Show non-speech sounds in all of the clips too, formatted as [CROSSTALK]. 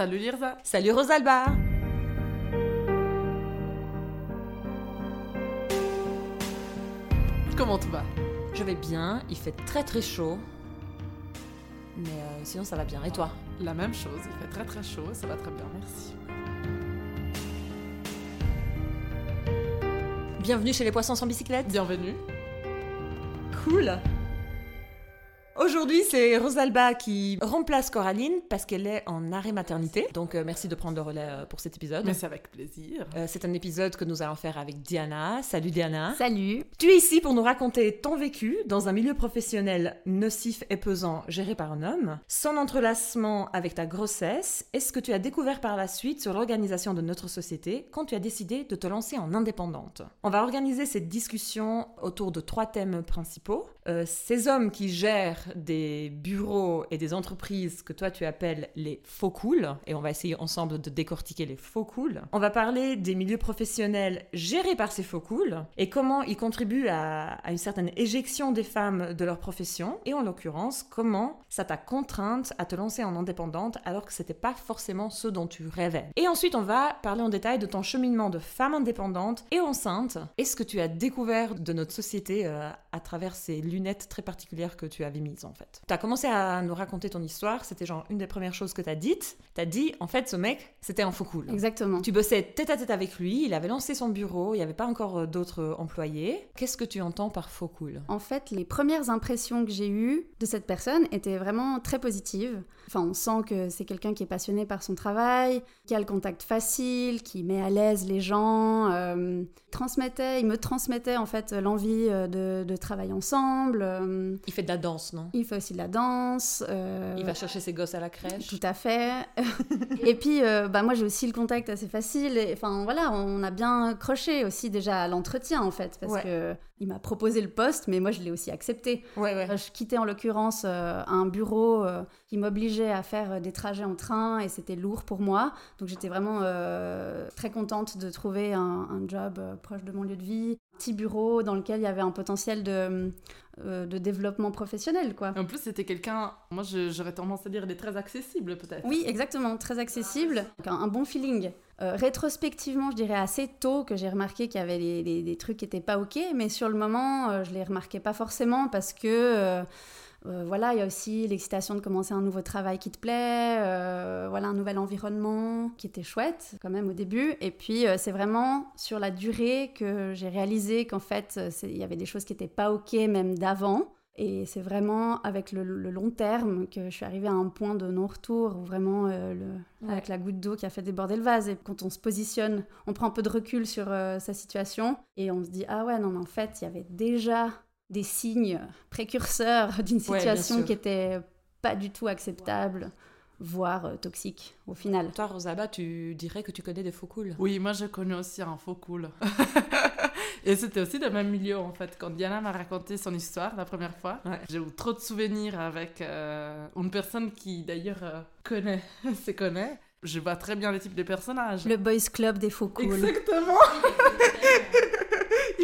Salut Lirza Salut Rosalba Comment tout va? Je vais bien, il fait très très chaud. Mais euh, sinon ça va bien. Et toi? La même chose, il fait très très chaud, ça va très bien, merci. Bienvenue chez les poissons sans bicyclette. Bienvenue. Cool Aujourd'hui, c'est Rosalba qui remplace Coraline parce qu'elle est en arrêt maternité. Donc, euh, merci de prendre le relais euh, pour cet épisode. Mais c'est avec plaisir. Euh, c'est un épisode que nous allons faire avec Diana. Salut Diana. Salut. Tu es ici pour nous raconter ton vécu dans un milieu professionnel nocif et pesant géré par un homme, son entrelacement avec ta grossesse et ce que tu as découvert par la suite sur l'organisation de notre société quand tu as décidé de te lancer en indépendante. On va organiser cette discussion autour de trois thèmes principaux. Euh, ces hommes qui gèrent des bureaux et des entreprises que toi tu appelles les faux cool, et on va essayer ensemble de décortiquer les faux cool. On va parler des milieux professionnels gérés par ces faux cool et comment ils contribuent à, une certaine éjection des femmes de leur profession, et en l'occurrence, comment ça t'a contrainte à te lancer en indépendante alors que c'était pas forcément ce dont tu rêvais. Et ensuite, on va parler en détail de ton cheminement de femme indépendante et enceinte, et ce que tu as découvert de notre société euh, à travers ces lunettes très particulières que tu avais mises en fait. Tu as commencé à nous raconter ton histoire, c'était genre une des premières choses que tu as dites. Tu as dit en fait ce mec, c'était un faux cool. Exactement. Tu bossais tête à tête avec lui, il avait lancé son bureau, il n'y avait pas encore euh, d'autres employés. Qu'est-ce que tu entends par faux cool? En fait, les premières impressions que j'ai eues de cette personne étaient vraiment très positives. Enfin, on sent que c'est quelqu'un qui est passionné par son travail, qui a le contact facile, qui met à l'aise les gens. euh, transmettait, il me transmettait en fait l'envie euh, de, de travailler ensemble. Euh, Il fait de la danse, non? il fait aussi de la danse. euh, Il va chercher ses gosses à la crèche. Tout à fait. [LAUGHS] et puis, euh, bah, moi, j'ai aussi le contact assez facile. Et, Enfin, voilà, on a bien croché aussi déjà à l'entretien, en fait, parce Ouais. que il m'a proposé le poste, mais moi, je l'ai aussi accepté. Ouais, ouais. Je quittais en l'occurrence euh, un bureau euh, qui m'obligeait à faire des trajets en train et c'était lourd pour moi. Donc j'étais vraiment euh, très contente de trouver un, un job proche de mon lieu de vie, petit bureau dans lequel il y avait un potentiel de, euh, de développement professionnel, quoi. En plus, c'était quelqu'un, moi j'aurais tendance à dire, il est très accessible peut-être. Oui, exactement, très accessible, Donc, un, un bon feeling. Euh, rétrospectivement, je dirais assez tôt que j'ai remarqué qu'il y avait des, des- des trucs qui n'étaient pas ok, mais sur le moment, euh, je les remarquais pas forcément parce que euh, voilà, il y a aussi l'excitation de commencer un nouveau travail qui te plaît, euh, voilà, un nouvel environnement qui était chouette quand même au début. Et puis euh, c'est vraiment sur la durée que j'ai réalisé qu'en fait, il y avait des choses qui n'étaient pas ok même d'avant. Et c'est vraiment avec le, le long terme que je suis arrivée à un point de non-retour où vraiment euh, le, Ouais. avec la goutte d'eau qui a fait déborder le vase. Et quand on se positionne, on prend un peu de recul sur euh, sa situation et on se dit ah ouais non mais en fait il y avait déjà des signes précurseurs [LAUGHS] d'une situation qui était pas du tout acceptable, voire euh, toxique au final. Toi, Rosalba, tu dirais que tu connais des faux cool Oui, moi je connais aussi un faux cool. [LAUGHS] Et c'était aussi le même milieu en fait. Quand Diana m'a raconté son histoire la première fois, Ouais. j'ai eu trop de souvenirs avec euh, une personne qui d'ailleurs euh, connaît, [LAUGHS] se connaît. Je vois très bien les types de personnages. Le boys club des faux cool. Exactement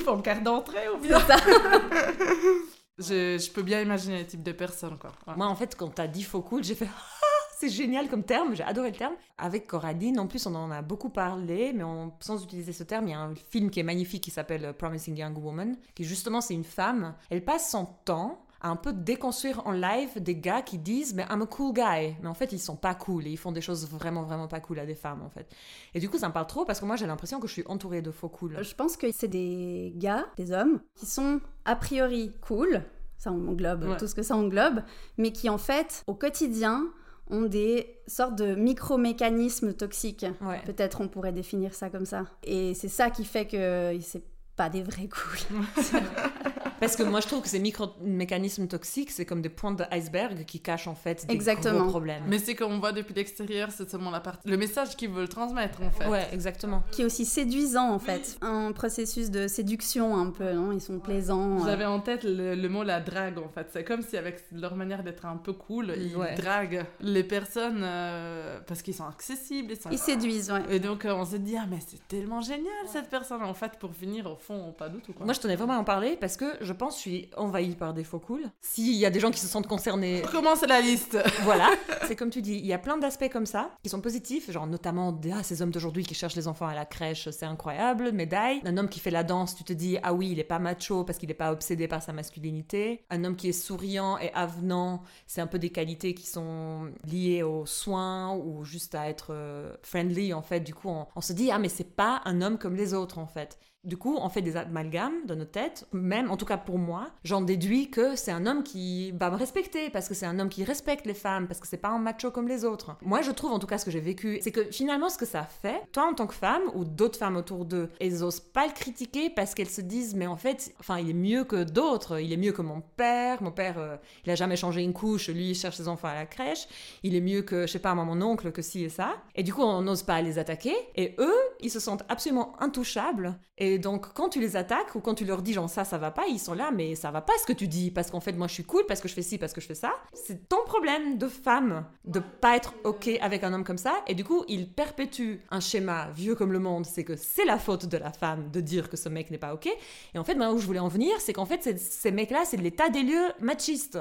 Font carte d'entrée ou bien ça. [LAUGHS] je, je peux bien imaginer les types de personnes quoi. Ouais. Moi, en fait, quand t'as dit faux cool, j'ai fait [LAUGHS] Ah, c'est génial comme terme, j'ai adoré le terme. Avec Coraline, en plus, on en a beaucoup parlé, mais on- sans utiliser ce terme, il y a un film qui est magnifique qui s'appelle Promising Young Woman, qui justement, c'est une femme. Elle passe son temps à un peu déconstruire en live des gars qui disent mais I'm a cool guy mais en fait ils sont pas cool et ils font des choses vraiment vraiment pas cool à des femmes en fait et du coup ça me parle trop parce que moi j'ai l'impression que je suis entourée de faux cool Je pense que c'est des gars, des hommes, qui sont a priori cool, ça englobe Ouais. tout ce que ça englobe, mais qui en fait, au quotidien, ont des sortes de micro-mécanismes toxiques. ouais Peut-être on pourrait définir ça comme ça. Et c'est ça qui fait que c'est pas des vrais cool. [LAUGHS] [LAUGHS] Parce que moi, je trouve que ces micro-mécanismes toxiques, c'est comme des points d'iceberg qui cachent en fait des Exactement. gros problèmes. Mais c'est comme on voit depuis l'extérieur, c'est seulement la partie... le message qu'ils veulent transmettre en fait. Ouais, exactement. qui est aussi séduisant en fait. Un processus de séduction un peu, non? Ils sont plaisants. euh. J'avais en tête le, le mot la drague en fait. C'est comme si avec leur manière d'être un peu cool, ils Ouais. draguent les personnes euh, parce qu'ils sont accessibles. Ils sont... Ils séduisent, ouais. Et donc euh, on s'est dit ah mais c'est tellement génial cette personne. En fait pour finir au fond pas du tout quoi. Moi, je tenais vraiment à en parler parce que je pense, je suis envahie par des faux cool. S'il y a des gens qui se sentent concernés, Comment c'est la liste [LAUGHS] voilà. C'est comme tu dis, il y a plein d'aspects comme ça qui sont positifs, genre notamment ah, ces hommes d'aujourd'hui qui cherchent les enfants à la crèche, c'est incroyable, médaille. Un homme qui fait la danse, tu te dis ah oui, il est pas macho parce qu'il n'est pas obsédé par sa masculinité. Un homme qui est souriant et avenant, c'est un peu des qualités qui sont liées aux soins ou juste à être euh, friendly en fait. Du coup, on, on se dit ah mais c'est pas un homme comme les autres en fait. Du coup, on fait des amalgames dans nos têtes. Même, en tout cas pour moi, j'en déduis que c'est un homme qui va me respecter parce que c'est un homme qui respecte les femmes parce que c'est pas un macho comme les autres. Moi, je trouve, en tout cas, ce que j'ai vécu, c'est que finalement, ce que ça fait, toi en tant que femme ou d'autres femmes autour d'eux, elles osent pas le critiquer parce qu'elles se disent, mais en fait, enfin, il est mieux que d'autres. Il est mieux que mon père. Mon père, euh, il a jamais changé une couche. Lui, il cherche ses enfants à la crèche. Il est mieux que, je sais pas, moi, mon oncle, que ci et ça. Et du coup, on n'ose pas les attaquer. Et eux, ils se sentent absolument intouchables. Donc, quand tu les attaques ou quand tu leur dis genre ça, ça va pas, ils sont là, mais ça va pas ce que tu dis parce qu'en fait, moi je suis cool parce que je fais ci, parce que je fais ça. C'est ton problème de femme de pas être ok avec un homme comme ça. Et du coup, il perpétue un schéma vieux comme le monde, c'est que c'est la faute de la femme de dire que ce mec n'est pas ok. Et en fait, moi où je voulais en venir, c'est qu'en fait, ces mecs-là, c'est de l'état des lieux machiste.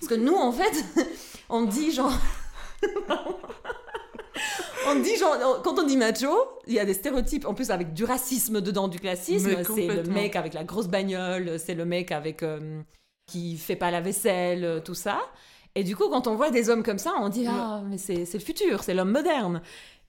Parce que nous, en fait, [LAUGHS] on dit genre. [LAUGHS] On dit genre, quand on dit macho, il y a des stéréotypes, en plus avec du racisme dedans, du classisme. C'est le mec avec la grosse bagnole, c'est le mec avec euh, qui fait pas la vaisselle, euh, tout ça. Et du coup, quand on voit des hommes comme ça, on dit ah mais c'est c'est le futur, c'est l'homme moderne.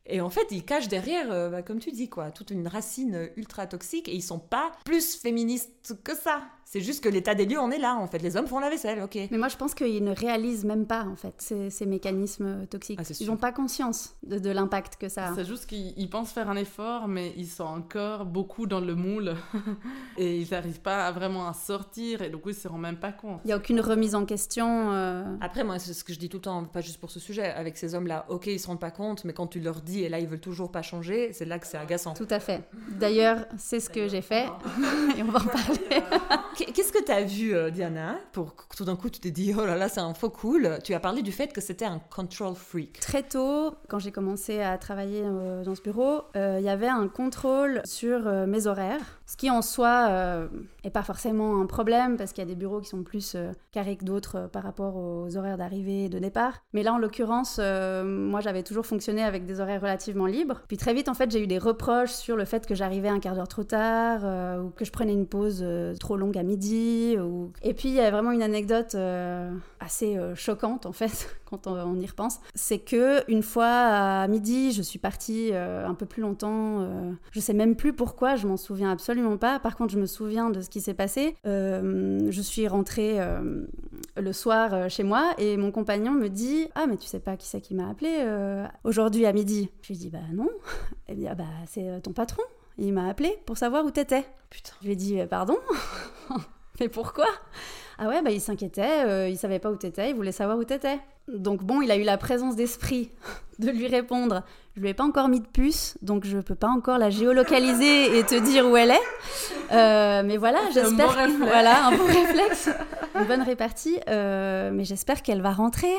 Et en fait, ils cachent derrière, euh, bah, comme tu dis quoi, toute une racine ultra toxique et ils sont pas plus féministes que ça. C'est juste que l'état des lieux, on est là en fait. Les hommes font la vaisselle, ok. Mais moi, je pense qu'ils ne réalisent même pas, en fait, ces, ces mécanismes toxiques. Ah, ils n'ont pas conscience de, de l'impact que ça a. C'est juste qu'ils ils pensent faire un effort, mais ils sont encore beaucoup dans le moule. [LAUGHS] et ils n'arrivent pas vraiment à sortir, et du coup, ils se rendent même pas compte. Il n'y a aucune remise en question. euh, Après, moi, c'est ce que je dis tout le temps, pas juste pour ce sujet. Avec ces hommes-là, ok, ils se rendent pas compte, mais quand tu leur dis et là, ils veulent toujours pas changer, c'est là que c'est agaçant. Tout à fait. D'ailleurs, c'est ce que j'ai fait. [LAUGHS] Et on va en parler. [LAUGHS] Qu- Qu'est-ce que tu as vu, euh, Diana, pour tout d'un coup tu t'es dit, oh là là, c'est un faux cool Tu as parlé du fait que c'était un control freak. Très tôt, quand j'ai commencé à travailler euh, dans ce bureau, euh, il y avait un contrôle sur mes horaires, ce qui en soi euh, est pas forcément un problème parce qu'il y a des bureaux qui sont plus euh, carrés que d'autres euh, par rapport aux horaires d'arrivée et de départ. Mais là, en l'occurrence, euh, moi, j'avais toujours fonctionné avec des horaires relativement libres. Puis très vite, en fait, j'ai eu des reproches sur le fait que j'arrivais un quart d'heure trop tard euh, ou que je prenais une pause euh, trop longue à midi. Et puis, il y a vraiment une anecdote euh, assez euh, choquante, en fait, quand on, y repense. C'est que une fois à midi, je suis partie euh, un peu plus longtemps. euh, je sais même plus pourquoi, je m'en souviens absolument pas. Par contre, je me souviens de ce qui s'est passé. Euh, je suis rentrée euh, le soir chez moi et mon compagnon me dit Ah, mais tu sais pas qui c'est qui m'a appelé aujourd'hui à midi? Je lui dis Bah non. Et bien, bah c'est ton patron. Il m'a appelé pour savoir où t'étais. Putain. Je lui ai dit Pardon? [LAUGHS] Mais pourquoi? Ah ouais, bah il s'inquiétait, euh, il savait pas où t'étais, il voulait savoir où t'étais. Donc bon, il a eu la présence d'esprit [LAUGHS] de lui répondre. Je lui ai pas encore mis de puce, donc je peux pas encore la géolocaliser [LAUGHS] et te dire où elle est. Euh, mais voilà, j'espère bon voilà un bon [LAUGHS] réflexe, une bonne répartie. euh, mais j'espère qu'elle va rentrer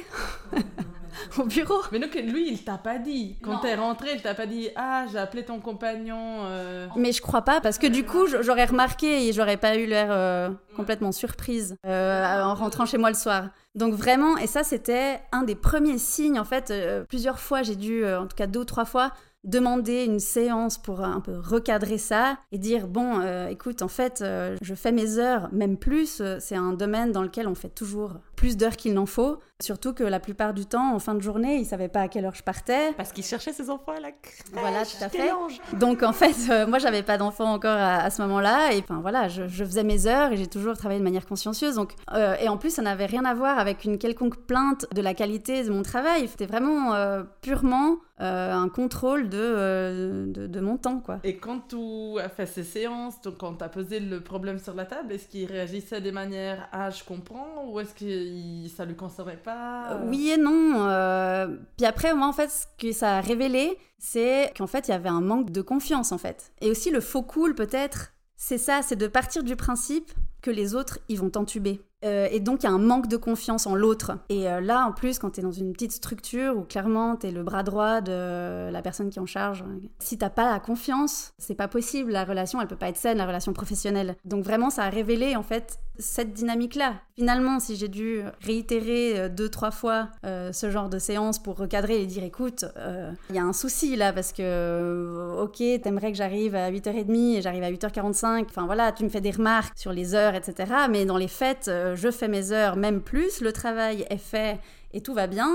[LAUGHS] au bureau. Mais donc, lui, il t'a pas dit. Quand t'es rentré, il t'a pas dit Ah, j'ai appelé ton compagnon. euh. Mais je crois pas, parce que du coup, j'aurais remarqué et j'aurais pas eu l'air euh, complètement surprise euh, en rentrant chez moi le soir. Donc vraiment, et ça c'était un des premiers signes, en fait, euh, plusieurs fois j'ai dû, euh, en tout cas deux ou trois fois, demander une séance pour un peu recadrer ça et dire bon euh, écoute en fait euh, je fais mes heures même plus euh, c'est un domaine dans lequel on fait toujours plus d'heures qu'il n'en faut surtout que la plupart du temps en fin de journée ils savaient pas à quelle heure je partais Parce qu'il cherchait ses enfants à la crèche. Voilà, tout à fait. Donc en fait, euh, moi j'avais pas d'enfant encore à, à ce moment-là et enfin voilà, je, je faisais mes heures et j'ai toujours travaillé de manière consciencieuse. Donc euh, et en plus, ça n'avait rien à voir avec une quelconque plainte de la qualité de mon travail. C'était vraiment euh, purement euh, un contrôle de, de, de mon temps quoi. Et quand tu as fait ces séances, donc quand tu as posé le problème sur la table, est-ce qu'il réagissait des manières Ah, je comprends Ou est-ce que il- ça lui concernait pas Euh, Oui et non. euh, Puis après, moi, en fait, ce que ça a révélé, c'est qu'en fait, il y avait un manque de confiance, en fait. Et aussi, le faux cool, peut-être, c'est ça, c'est de partir du principe que les autres, ils vont t'entuber. Euh, et donc, il y a un manque de confiance en l'autre. Et euh, là, en plus, quand tu es dans une petite structure où clairement, tu es le bras droit de la personne qui est en charge, si t'as pas la confiance, c'est pas possible. La relation, elle peut pas être saine, la relation professionnelle. Donc, vraiment, ça a révélé, en fait, cette dynamique-là. Finalement, si j'ai dû réitérer euh, deux, trois fois euh, ce genre de séance pour recadrer et dire écoute, euh, il y a un souci là parce que, ok, t'aimerais que j'arrive à 8h30 et j'arrive à 8h45. Enfin voilà, tu me fais des remarques sur les heures, etc. Mais dans les faits, je fais mes heures, même plus. Le travail est fait et tout va bien.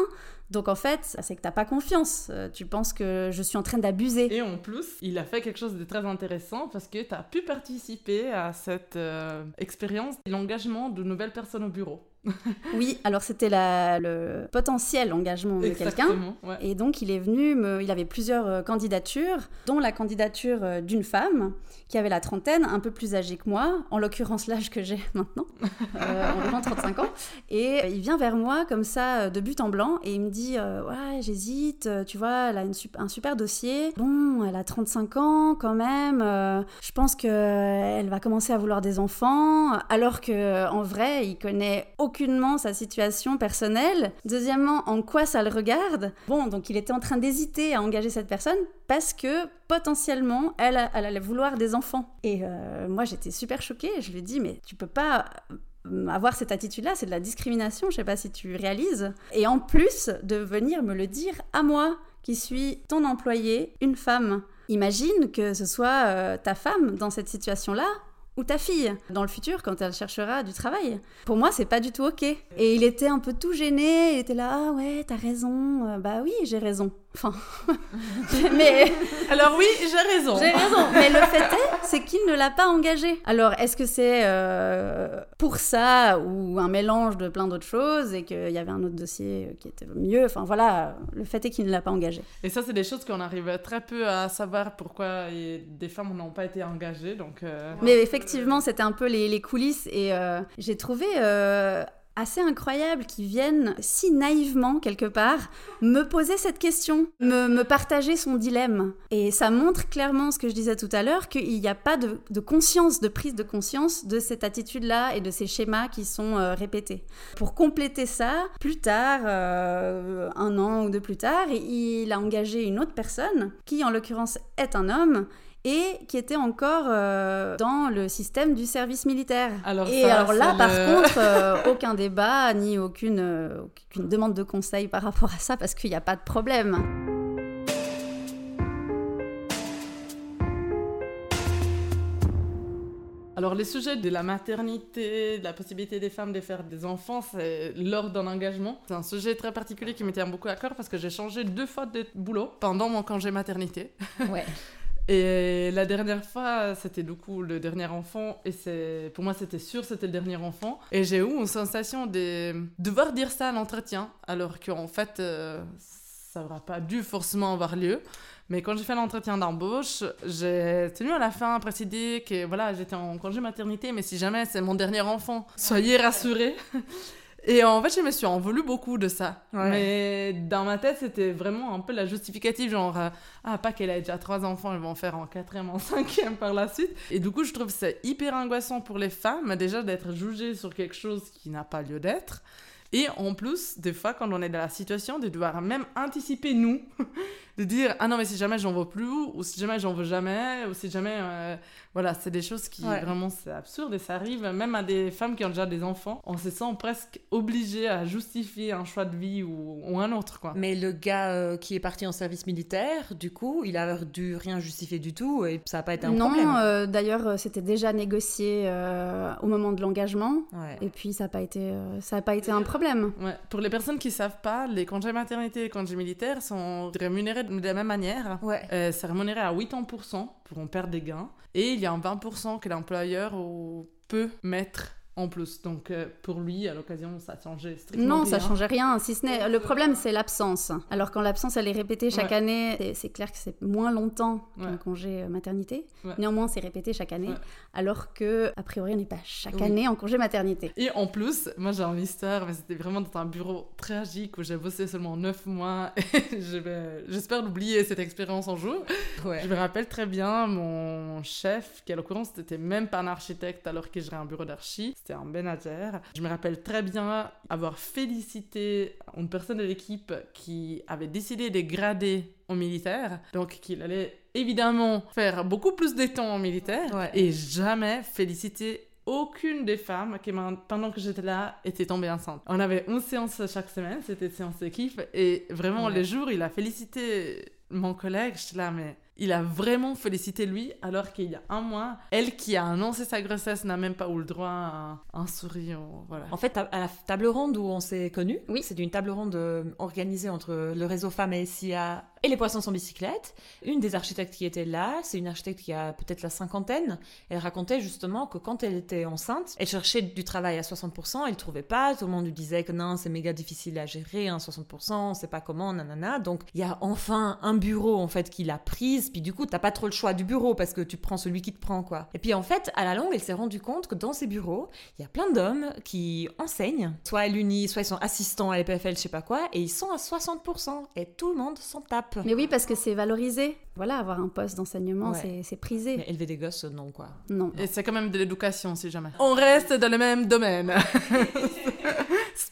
Donc en fait, c'est que t'as pas confiance. Euh, tu penses que je suis en train d'abuser. Et en plus, il a fait quelque chose de très intéressant parce que tu as pu participer à cette euh, expérience, l'engagement de nouvelles personnes au bureau. [LAUGHS] oui, alors c'était le potentiel engagement de quelqu'un. Et donc il est venu, me, il avait plusieurs euh, candidatures, dont la candidature d'une femme qui avait la trentaine, un peu plus âgée que moi, en l'occurrence l'âge que j'ai [LAUGHS] maintenant, euh, environ 35 ans. Et il vient vers moi comme ça, euh, de but en blanc, et il me dit euh, Ouais, j'hésite, tu vois, elle a un super dossier. Bon, elle a 35 ans quand même, je pense qu'elle va commencer à vouloir des enfants, alors que en vrai, il connaît sa situation personnelle. Deuxièmement, en quoi ça le regarde? Bon, donc il était en train d'hésiter à engager cette personne parce que potentiellement, elle, elle allait vouloir des enfants. Et euh, moi, j'étais super choquée. Je lui ai dit, mais tu peux pas avoir cette attitude-là, c'est de la discrimination, je sais pas si tu réalises. Et en plus de venir me le dire à moi, qui suis ton employé, une femme. Imagine que ce soit euh, ta femme dans cette situation-là, ou ta fille dans le futur quand elle cherchera du travail. Pour moi, c'est pas du tout ok. Et il était un peu tout gêné, il était là, ah ouais, t'as raison, bah oui, j'ai raison. Enfin, [LAUGHS] mais alors oui, j'ai raison. J'ai raison. Mais le fait est, c'est qu'il ne l'a pas engagé. Alors, est-ce que c'est euh, pour ça ou un mélange de plein d'autres choses et qu'il y avait un autre dossier qui était mieux? Enfin voilà, le fait est qu'il ne l'a pas engagé. Et ça, c'est des choses qu'on arrive très peu à savoir pourquoi des femmes n'ont pas été engagées. Donc. Euh, mais effectivement, c'était un peu les, coulisses et euh, j'ai trouvé assez incroyable qui vienne si naïvement, quelque part, me poser cette question, me, partager son dilemme. Et ça montre clairement ce que je disais tout à l'heure, qu'il n'y a pas de, conscience, de prise de conscience de cette attitude-là et de ces schémas qui sont euh, répétés. Pour compléter ça, plus tard, euh, un an ou deux plus tard, il a engagé une autre personne, qui en l'occurrence est un homme, et qui était encore euh, dans le système du service militaire. Alors et alors là, par contre, [LAUGHS] euh, aucun débat ni aucune, euh, aucune demande de conseil par rapport à ça parce qu'il n'y a pas de problème. Alors, les sujets de la maternité, de la possibilité des femmes de faire des enfants, c'est lors d'un engagement. C'est un sujet très particulier qui me tient beaucoup à cœur parce que j'ai changé deux fois de boulot pendant mon congé maternité. Ouais. [LAUGHS] Et la dernière fois, c'était du coup le dernier enfant, et c'est pour moi c'était sûr c'était le dernier enfant. Et j'ai eu une sensation de devoir dire ça à l'entretien, alors qu'en fait euh, ça n'aura pas dû forcément avoir lieu. Mais quand j'ai fait l'entretien d'embauche, j'ai tenu à la fin à préciser que voilà, j'étais en congé maternité, mais si jamais c'est mon dernier enfant, soyez rassurés. Et en fait, je me suis en voulu beaucoup de ça. Mais dans ma tête, c'était vraiment un peu la justificative, genre, euh, ah, pas qu'elle a déjà trois enfants, elle va en faire en quatrième, en [LAUGHS] cinquième par la suite. Et du coup, je trouve c'est hyper angoissant pour les femmes, déjà d'être jugées sur quelque chose qui n'a pas lieu d'être. Et en plus, des fois, quand on est dans la situation, de devoir même anticiper nous, [LAUGHS] de dire ah non mais si jamais j'en veux plus, ou si jamais j'en veux jamais, ou si jamais euh, voilà, c'est des choses qui vraiment c'est absurde et ça arrive même à des femmes qui ont déjà des enfants. On se sent presque obligé à justifier un choix de vie ou, un autre quoi. Mais le gars euh, qui est parti en service militaire, du coup, il a dû rien justifier du tout et ça n'a pas été un problème. Non, euh, d'ailleurs, c'était déjà négocié au moment de l'engagement et puis ça n'a pas été ça a pas été un problème. Ouais. Pour les personnes qui savent pas, les congés maternité et les congés militaires sont rémunérés de la même manière. Ouais. Euh, c'est rémunéré à 80% pour on perd des gains. Et il y a un 20% que l'employeur peut mettre en plus. Donc euh, pour lui, à l'occasion, ça changeait strictement Non, ça changeait rien. Si ce n'est le problème, c'est l'absence. Alors quand l'absence elle est répétée chaque année, c'est clair que c'est moins longtemps qu'un congé euh, maternité. Néanmoins, c'est répété chaque année, alors que a priori, on n'est pas chaque année en congé maternité. Et en plus, moi j'ai une histoire, mais c'était vraiment dans un bureau tragique où j'ai bossé seulement 9 mois. [LAUGHS] J'espère l'oublier cette expérience un jour. Je me rappelle très bien mon chef, qui à l'occurrence n'était même pas un architecte alors que j'ai un bureau d'archi c'était un manager. Je me rappelle très bien avoir félicité une personne de l'équipe qui avait décidé de grader en militaire, donc qu'il allait évidemment faire beaucoup plus de temps en militaire et jamais féliciter aucune des femmes qui, pendant que j'étais là, était tombée enceinte. On avait 11 séances chaque semaine, c'était séance d'équipe, et vraiment, Ouais. les jours, il a félicité mon collègue, j'étais là, mais il a vraiment félicité lui, alors qu'il y a un mois, elle qui a annoncé sa grossesse n'a même pas eu le droit à un sourire, ou- voilà. En fait, à la table ronde où on s'est connus, Oui. c'est une table ronde euh, organisée entre le réseau Femmes et SIA et les Poissons sans bicyclette. Une des architectes qui était là, c'est une architecte qui a peut-être la cinquantaine. Elle racontait justement que quand elle était enceinte, elle cherchait du travail à 60%, elle ne trouvait pas. Tout le monde lui disait que non, c'est méga difficile à gérer, hein, 60%, on sait pas comment, nanana. Donc il y a enfin un bureau en fait qui l'a prise. Puis du coup, t'as pas trop le choix du bureau parce que tu prends celui qui te prend quoi. Et puis en fait, à la longue, elle s'est rendue compte que dans ces bureaux, il y a plein d'hommes qui enseignent, soit à l'Uni, soit ils sont assistants à l'EPFL, je sais pas quoi, et ils sont à 60%. Et tout le monde s'en tape. Mais oui, parce que c'est valorisé. Voilà, avoir un poste d'enseignement, Ouais. c'est- c'est prisé. Mais élever des gosses, non quoi. Non. Et c'est quand même de l'éducation, si jamais. On reste dans le même domaine. [LAUGHS]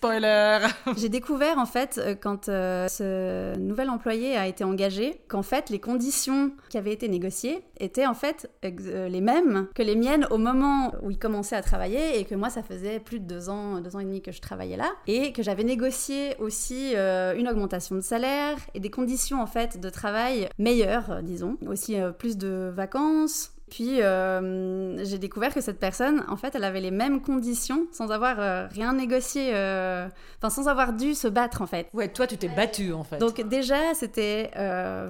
[LAUGHS] J'ai découvert en fait euh, quand euh, ce nouvel employé a été engagé qu'en fait les conditions qui avaient été négociées étaient en fait euh, les mêmes que les miennes au moment où il commençait à travailler et que moi ça faisait plus de deux ans, deux ans et demi que je travaillais là et que j'avais négocié aussi une augmentation de salaire et des conditions en fait de travail meilleures, disons, aussi plus de vacances. Puis euh, j'ai découvert que cette personne, en fait, elle avait les mêmes conditions sans avoir euh, rien négocié, euh, enfin sans avoir dû se battre en fait. Ouais, toi tu t'es battu en fait. Donc déjà, c'était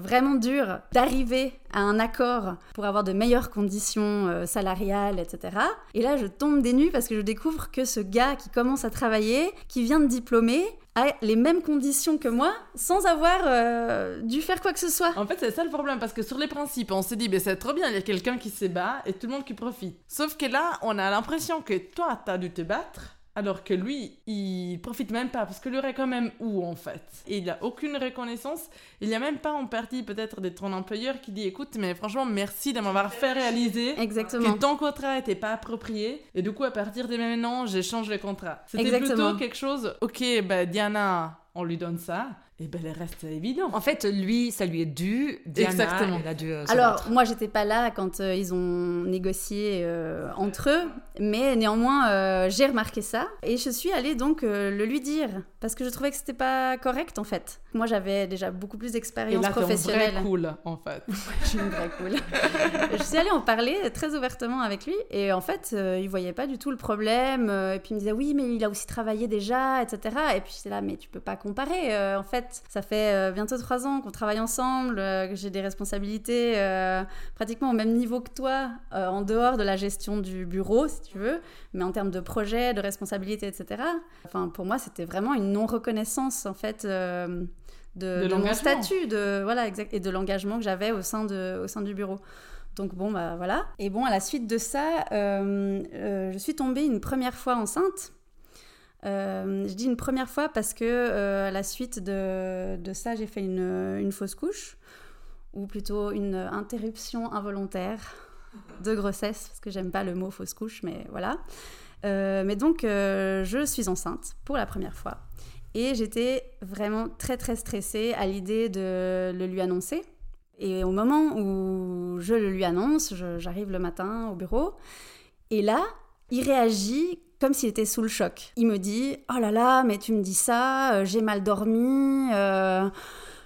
vraiment dur d'arriver à un accord pour avoir de meilleures conditions salariales, etc. Et là, je tombe des nues parce que je découvre que ce gars qui commence à travailler, qui vient de diplômer, a les mêmes conditions que moi, sans avoir euh, dû faire quoi que ce soit. En fait, c'est ça le problème, parce que sur les principes, on s'est dit, ben, c'est trop bien, il y a quelqu'un qui se bat et tout le monde qui profite. Sauf que là, on a l'impression que toi, t'as dû te battre, alors que lui, il profite même pas, parce que lui aurait quand même où, en fait? Et il a aucune reconnaissance. Il n'y a même pas en partie, peut-être, de ton employeur qui dit, écoute, mais franchement, merci de m'avoir fait réaliser Exactement. que ton contrat n'était pas approprié, et du coup, à partir de maintenant, j'échange le contrat. C'était Exactement. plutôt quelque chose, ok, bah, Diana, on lui donne ça, et ben, le reste, c'est évident. En fait, lui, ça lui est dû. Diana, Exactement. elle a dû euh, Alors, battre. moi, j'étais pas là quand euh, ils ont négocié euh, entre eux, mais néanmoins, euh, j'ai remarqué ça et je suis allée donc euh, le lui dire parce que je trouvais que c'était pas correct en fait. Moi, j'avais déjà beaucoup plus Et d'expérience là, professionnelle. vrai cool, en fait. [LAUGHS] Je suis une vraie cool. [LAUGHS] je suis allée en parler très ouvertement avec lui et en fait, euh, il voyait pas du tout le problème. et puis il me disait oui, mais il a aussi travaillé déjà, etc. Et puis j'étais là, mais tu peux pas comparer. euh, en fait, ça fait euh, bientôt trois ans qu'on travaille ensemble, euh, que j'ai des responsabilités euh, pratiquement au même niveau que toi, en dehors de la gestion du bureau, si tu veux, mais en termes de projet, de responsabilité, etc. Enfin, pour moi, c'était vraiment une non-reconnaissance en fait. de, De de mon statut, de voilà exact, et de l'engagement que j'avais au sein de au sein du bureau. Donc bon bah voilà. Et bon à la suite de ça, euh, euh, je suis tombée une première fois enceinte. Euh, je dis une première fois parce que euh, à la suite de, ça, j'ai fait une, fausse couche ou plutôt une interruption involontaire de grossesse parce que j'aime pas le mot fausse couche, mais voilà. Euh, mais donc je suis enceinte pour la première fois et j'étais vraiment très très stressée à l'idée de le lui annoncer. Et au moment où je le lui annonce, j'arrive le matin au bureau, et là, il réagit comme s'il était sous le choc. Il me dit Oh là là, mais tu me dis ça, euh, j'ai mal dormi, euh,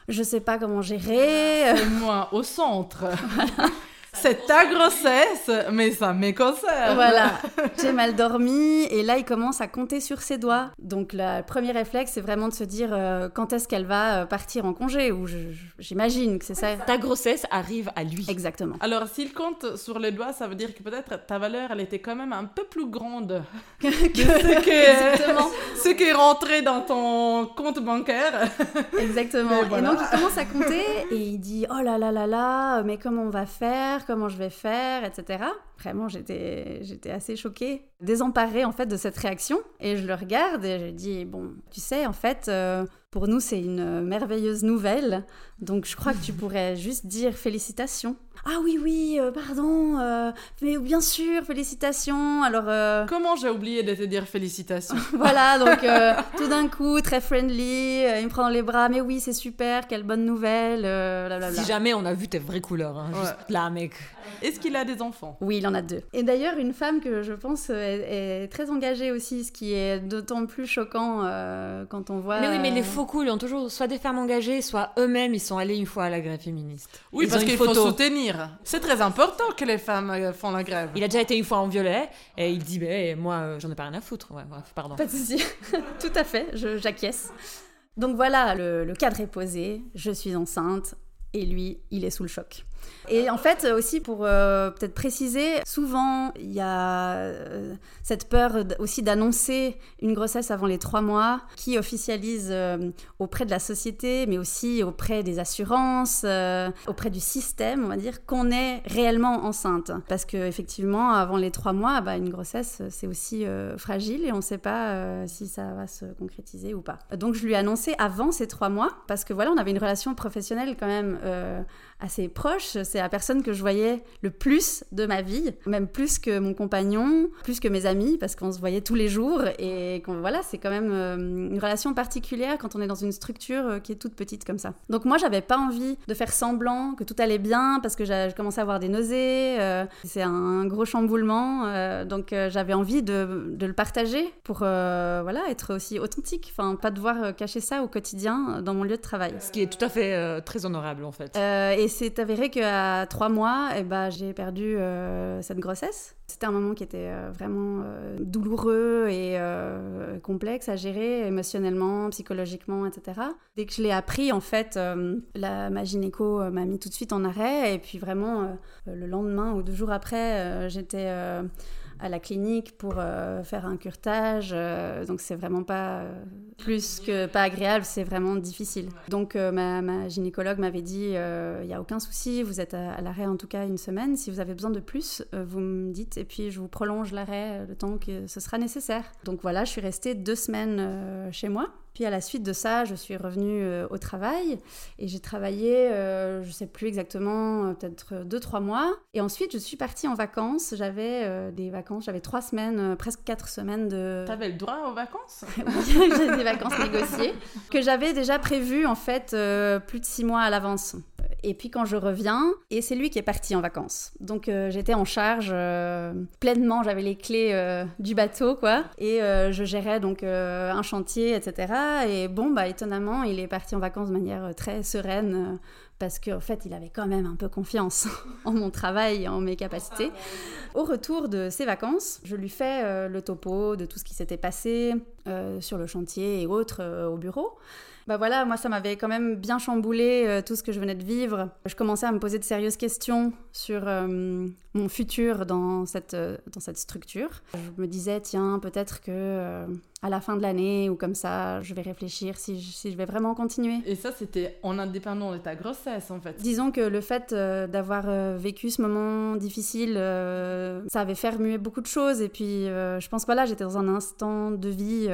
je sais pas comment gérer. Moi au centre. [LAUGHS] C'est ta grossesse, mais ça me concerne. Voilà, j'ai mal dormi et là il commence à compter sur ses doigts. Donc le premier réflexe c'est vraiment de se dire euh, quand est-ce qu'elle va euh, partir en congé ou j'imagine que c'est ça. Ta grossesse arrive à lui. Exactement. Alors, s'il compte sur les doigts, ça veut dire que peut-être ta valeur, elle était quand même un peu plus grande [LAUGHS] Que- que ce qui est, Exactement. ce qui est rentré dans ton compte bancaire. Exactement. Voilà. Et donc il commence à compter et il dit oh là là là là, mais comment on va faire, comment je vais faire, etc. Vraiment j'étais j'étais assez choquée, désemparée en fait de cette réaction et je le regarde et je dis bon tu sais en fait euh, pour nous c'est une merveilleuse nouvelle donc je crois que tu pourrais juste dire félicitations. Ah oui oui euh, pardon euh, mais bien sûr félicitations alors euh, Comment j'ai oublié de te dire félicitations [LAUGHS] voilà, donc euh, tout d'un coup, très friendly, euh, il me prend dans les bras, mais oui, c'est super, quelle bonne nouvelle, euh, blablabla. Si jamais on a vu tes vraies couleurs, hein, juste là, mec. Est-ce qu'il a des enfants? Oui, il il en a deux. Et d'ailleurs, une femme que je pense est, est très engagée aussi, ce qui est d'autant plus choquant euh, quand on voit. Mais oui, mais les euh, faux coups, ils ont toujours soit des femmes engagées, soit eux-mêmes, ils sont allés une fois à la grève féministe. Oui, Ils parce qu'il faut soutenir. C'est très important que les femmes euh, font la grève. Il a déjà été une fois en violet, et il dit, ben, moi, euh, j'en ai pas rien à foutre. Ouais, bref, pardon. Pas de souci. [LAUGHS] Tout à fait, j'acquiesce. Donc voilà, le, le cadre est posé, je suis enceinte, et lui, il est sous le choc. Et en fait, aussi pour euh, peut-être préciser, souvent il y a euh, cette peur aussi d'annoncer une grossesse avant les trois mois qui officialise euh, auprès de la société, mais aussi auprès des assurances, auprès du système, on va dire, qu'on est réellement enceinte. Parce que effectivement, avant les trois mois, bah, une grossesse, c'est aussi fragile et on ne sait pas si ça va se concrétiser ou pas. Donc je lui ai annoncé avant ces trois mois, parce que voilà, on avait une relation professionnelle quand même assez proche. C'est la personne que je voyais le plus de ma vie, même plus que mon compagnon, plus que mes amis, parce qu'on se voyait tous les jours et voilà, c'est quand même euh, une relation particulière quand on est dans une structure euh, qui est toute petite comme ça. Donc moi, j'avais pas envie de faire semblant que tout allait bien parce que je commençais à avoir des nausées. euh, c'est un gros chamboulement, euh, donc euh, j'avais envie de, de le partager pour voilà être aussi authentique, enfin pas devoir cacher ça au quotidien dans mon lieu de travail. Ce qui est tout à fait très honorable, en fait. Et c'est avéré qu'à trois mois, eh ben, j'ai perdu euh, cette grossesse. C'était un moment qui était euh, vraiment euh, douloureux et complexe à gérer émotionnellement, psychologiquement, etc. Dès que je l'ai appris, en fait, la, ma gynéco m'a mis tout de suite en arrêt. Et puis vraiment, le lendemain ou deux jours après, j'étais... à la clinique pour euh, faire un curtage. euh, donc c'est vraiment pas euh, plus que pas agréable, c'est vraiment difficile. Donc ma, ma gynécologue m'avait dit il n'y a aucun souci, vous êtes à, à l'arrêt en tout cas une semaine. Si vous avez besoin de plus, vous me dites et puis je vous prolonge l'arrêt le temps que ce sera nécessaire. Donc voilà, je suis restée deux semaines chez moi. Puis à la suite de ça, je suis revenue euh, au travail et j'ai travaillé, euh, je sais plus exactement, euh, peut-être deux, trois mois. Et ensuite, je suis partie en vacances. J'avais euh, des vacances, j'avais trois semaines, presque quatre semaines de. T'avais le droit aux vacances? [LAUGHS] Oui, j'ai des vacances négociées que j'avais déjà prévues en fait plus de six mois à l'avance. Et puis quand je reviens, et c'est lui qui est parti en vacances. Donc euh, j'étais en charge euh, pleinement, j'avais les clés euh, du bateau quoi, et je gérais donc un chantier, etc. Et bon bah étonnamment, il est parti en vacances de manière très sereine. parce qu'en fait, il avait quand même un peu confiance [LAUGHS] en mon travail en mes capacités. Au retour de ses vacances, je lui fais le topo de tout ce qui s'était passé sur le chantier et autres au bureau. Bah voilà, moi ça m'avait quand même bien chamboulé euh, tout ce que je venais de vivre. Je commençais à me poser de sérieuses questions sur euh, mon futur dans cette, euh, dans cette structure. Je me disais, tiens, peut-être que à la fin de l'année ou comme ça, je vais réfléchir si je, si je vais vraiment continuer. Et ça, c'était en indépendant de ta grossesse, en fait. Disons que le fait d'avoir vécu ce moment difficile, ça avait fait remuer beaucoup de choses. Et puis, je pense que voilà, j'étais dans un instant de vie.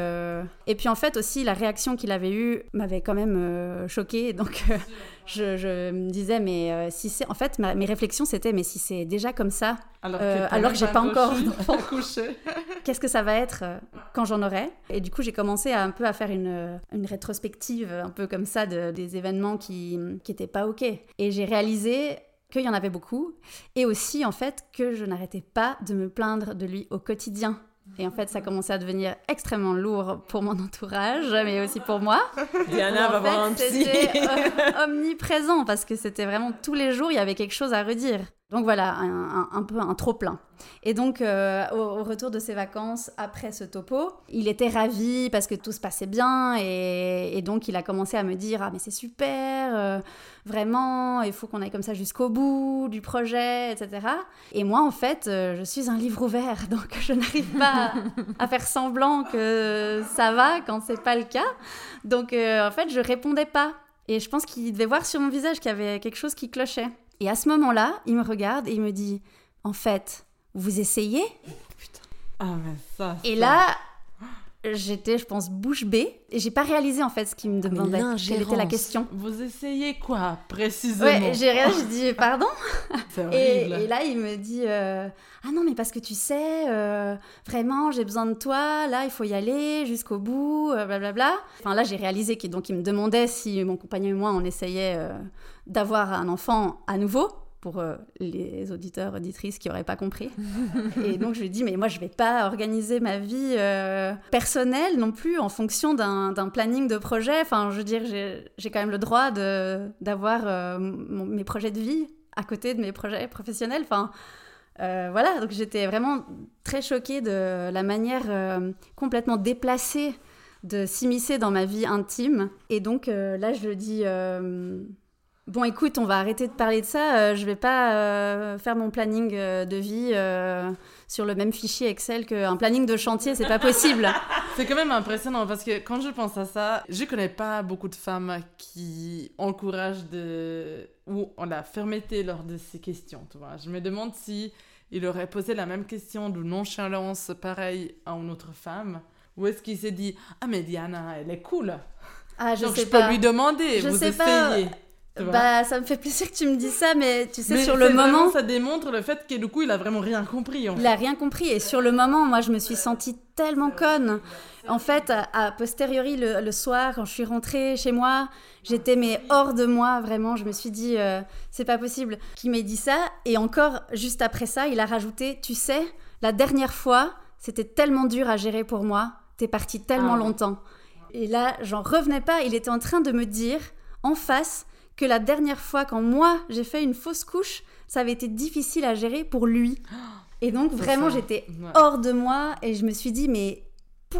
Et puis, en fait, aussi, la réaction qu'il avait eue m'avait quand même euh, choquée. [LAUGHS] Donc, euh, je, je me disais, mais euh, si c'est. En fait, ma- mes réflexions, c'était, mais si c'est déjà comme ça, Alors Euh, que j'ai pas encore accouché. [LAUGHS] qu'est-ce que ça va être euh, quand j'en aurai? Et du coup, j'ai commencé à un peu à faire une, euh, une rétrospective, un peu comme ça, de- des événements qui n'étaient pas OK. Et j'ai réalisé qu'il y en avait beaucoup, et aussi en fait que je n'arrêtais pas de me plaindre de lui au quotidien. Et en fait, ça commençait à devenir extrêmement lourd pour mon entourage, mais aussi pour moi. Diana va voir un psy. C'était [LAUGHS] omniprésent parce que c'était vraiment tous les jours, il y avait quelque chose à redire. Donc voilà, un, peu un trop-plein. Et donc, euh, au, retour de ses vacances, après ce topo, il était ravi parce que tout se passait bien. Et, donc, il a commencé à me dire Ah, mais c'est super, euh, vraiment, il faut qu'on aille comme ça jusqu'au bout du projet, etc. Et moi, en fait, euh, je suis un livre ouvert. [LAUGHS] Donc, je n'arrive pas à faire semblant que ça va quand c'est pas le cas. Donc, en fait, je répondais pas. Et je pense qu'il devait voir sur mon visage qu'il y avait quelque chose qui clochait. Et à ce moment-là, il me regarde et il me dit En fait, vous essayez? Ah, mais ça. Et là, j'étais, je pense, bouche bée. Et j'ai pas réalisé en fait ce qu'il me demandait. Quelle était la question Vous essayez quoi, précisément Ouais, j'ai rien, j'ai dit [LAUGHS] pardon. C'est Et, horrible. et là, il me dit euh, Ah non, mais parce que tu sais, euh, vraiment, j'ai besoin de toi, là, il faut y aller jusqu'au bout, euh, blablabla. Enfin, là, j'ai réalisé qu'il donc, il me demandait si mon compagnon et moi, on essayait euh, d'avoir un enfant à nouveau. Pour euh, les auditeurs, auditrices qui n'auraient pas compris. [LAUGHS] et donc je lui dit, mais moi je vais pas organiser ma vie euh, personnelle non plus en fonction d'un planning de projet. Enfin, je veux dire, j'ai quand même le droit d'avoir euh, mes projets de vie à côté de mes projets professionnels. Enfin, voilà, donc j'étais vraiment très choquée de la manière complètement déplacée de s'immiscer dans ma vie intime. Et donc là, je le dis Bon, écoute, on va arrêter de parler de ça. Euh, je vais pas euh, faire mon planning euh, de vie sur le même fichier Excel qu'un planning de chantier, c'est pas possible. [LAUGHS] c'est quand même impressionnant parce que quand je pense à ça, je connais pas beaucoup de femmes qui encouragent de ou on la fermeté lors de ces questions. Tu vois, je me demande si il aurait posé la même question de nonchalance pareil à une autre femme, ou est-ce qu'il s'est dit ah mais Diana, elle est cool. Ah, je Donc sais je pas. peux lui demander. Je vous sais essayez. pas. Bah, ça me fait plaisir que tu me dises ça, mais tu sais, Mais sur le vraiment- moment, ça démontre le fait que du coup, il a vraiment rien compris. En il a rien compris. Et sur le moment, moi, je me suis sentie tellement conne. En fait, à, à posteriori, le, le soir, quand je suis rentrée chez moi, j'étais mais hors de moi, vraiment. Je me suis dit, euh, c'est pas possible qu'il m'ait dit ça. Et encore, juste après ça, il a rajouté, tu sais, la dernière fois, c'était tellement dur à gérer pour moi. T'es parti tellement Ah. longtemps. Et là, j'en revenais pas. Il était en train de me dire, en face, que la dernière fois, quand moi, j'ai fait une fausse couche, ça avait été difficile à gérer pour lui. Et donc, vraiment, j'étais hors de moi et je me suis dit, mais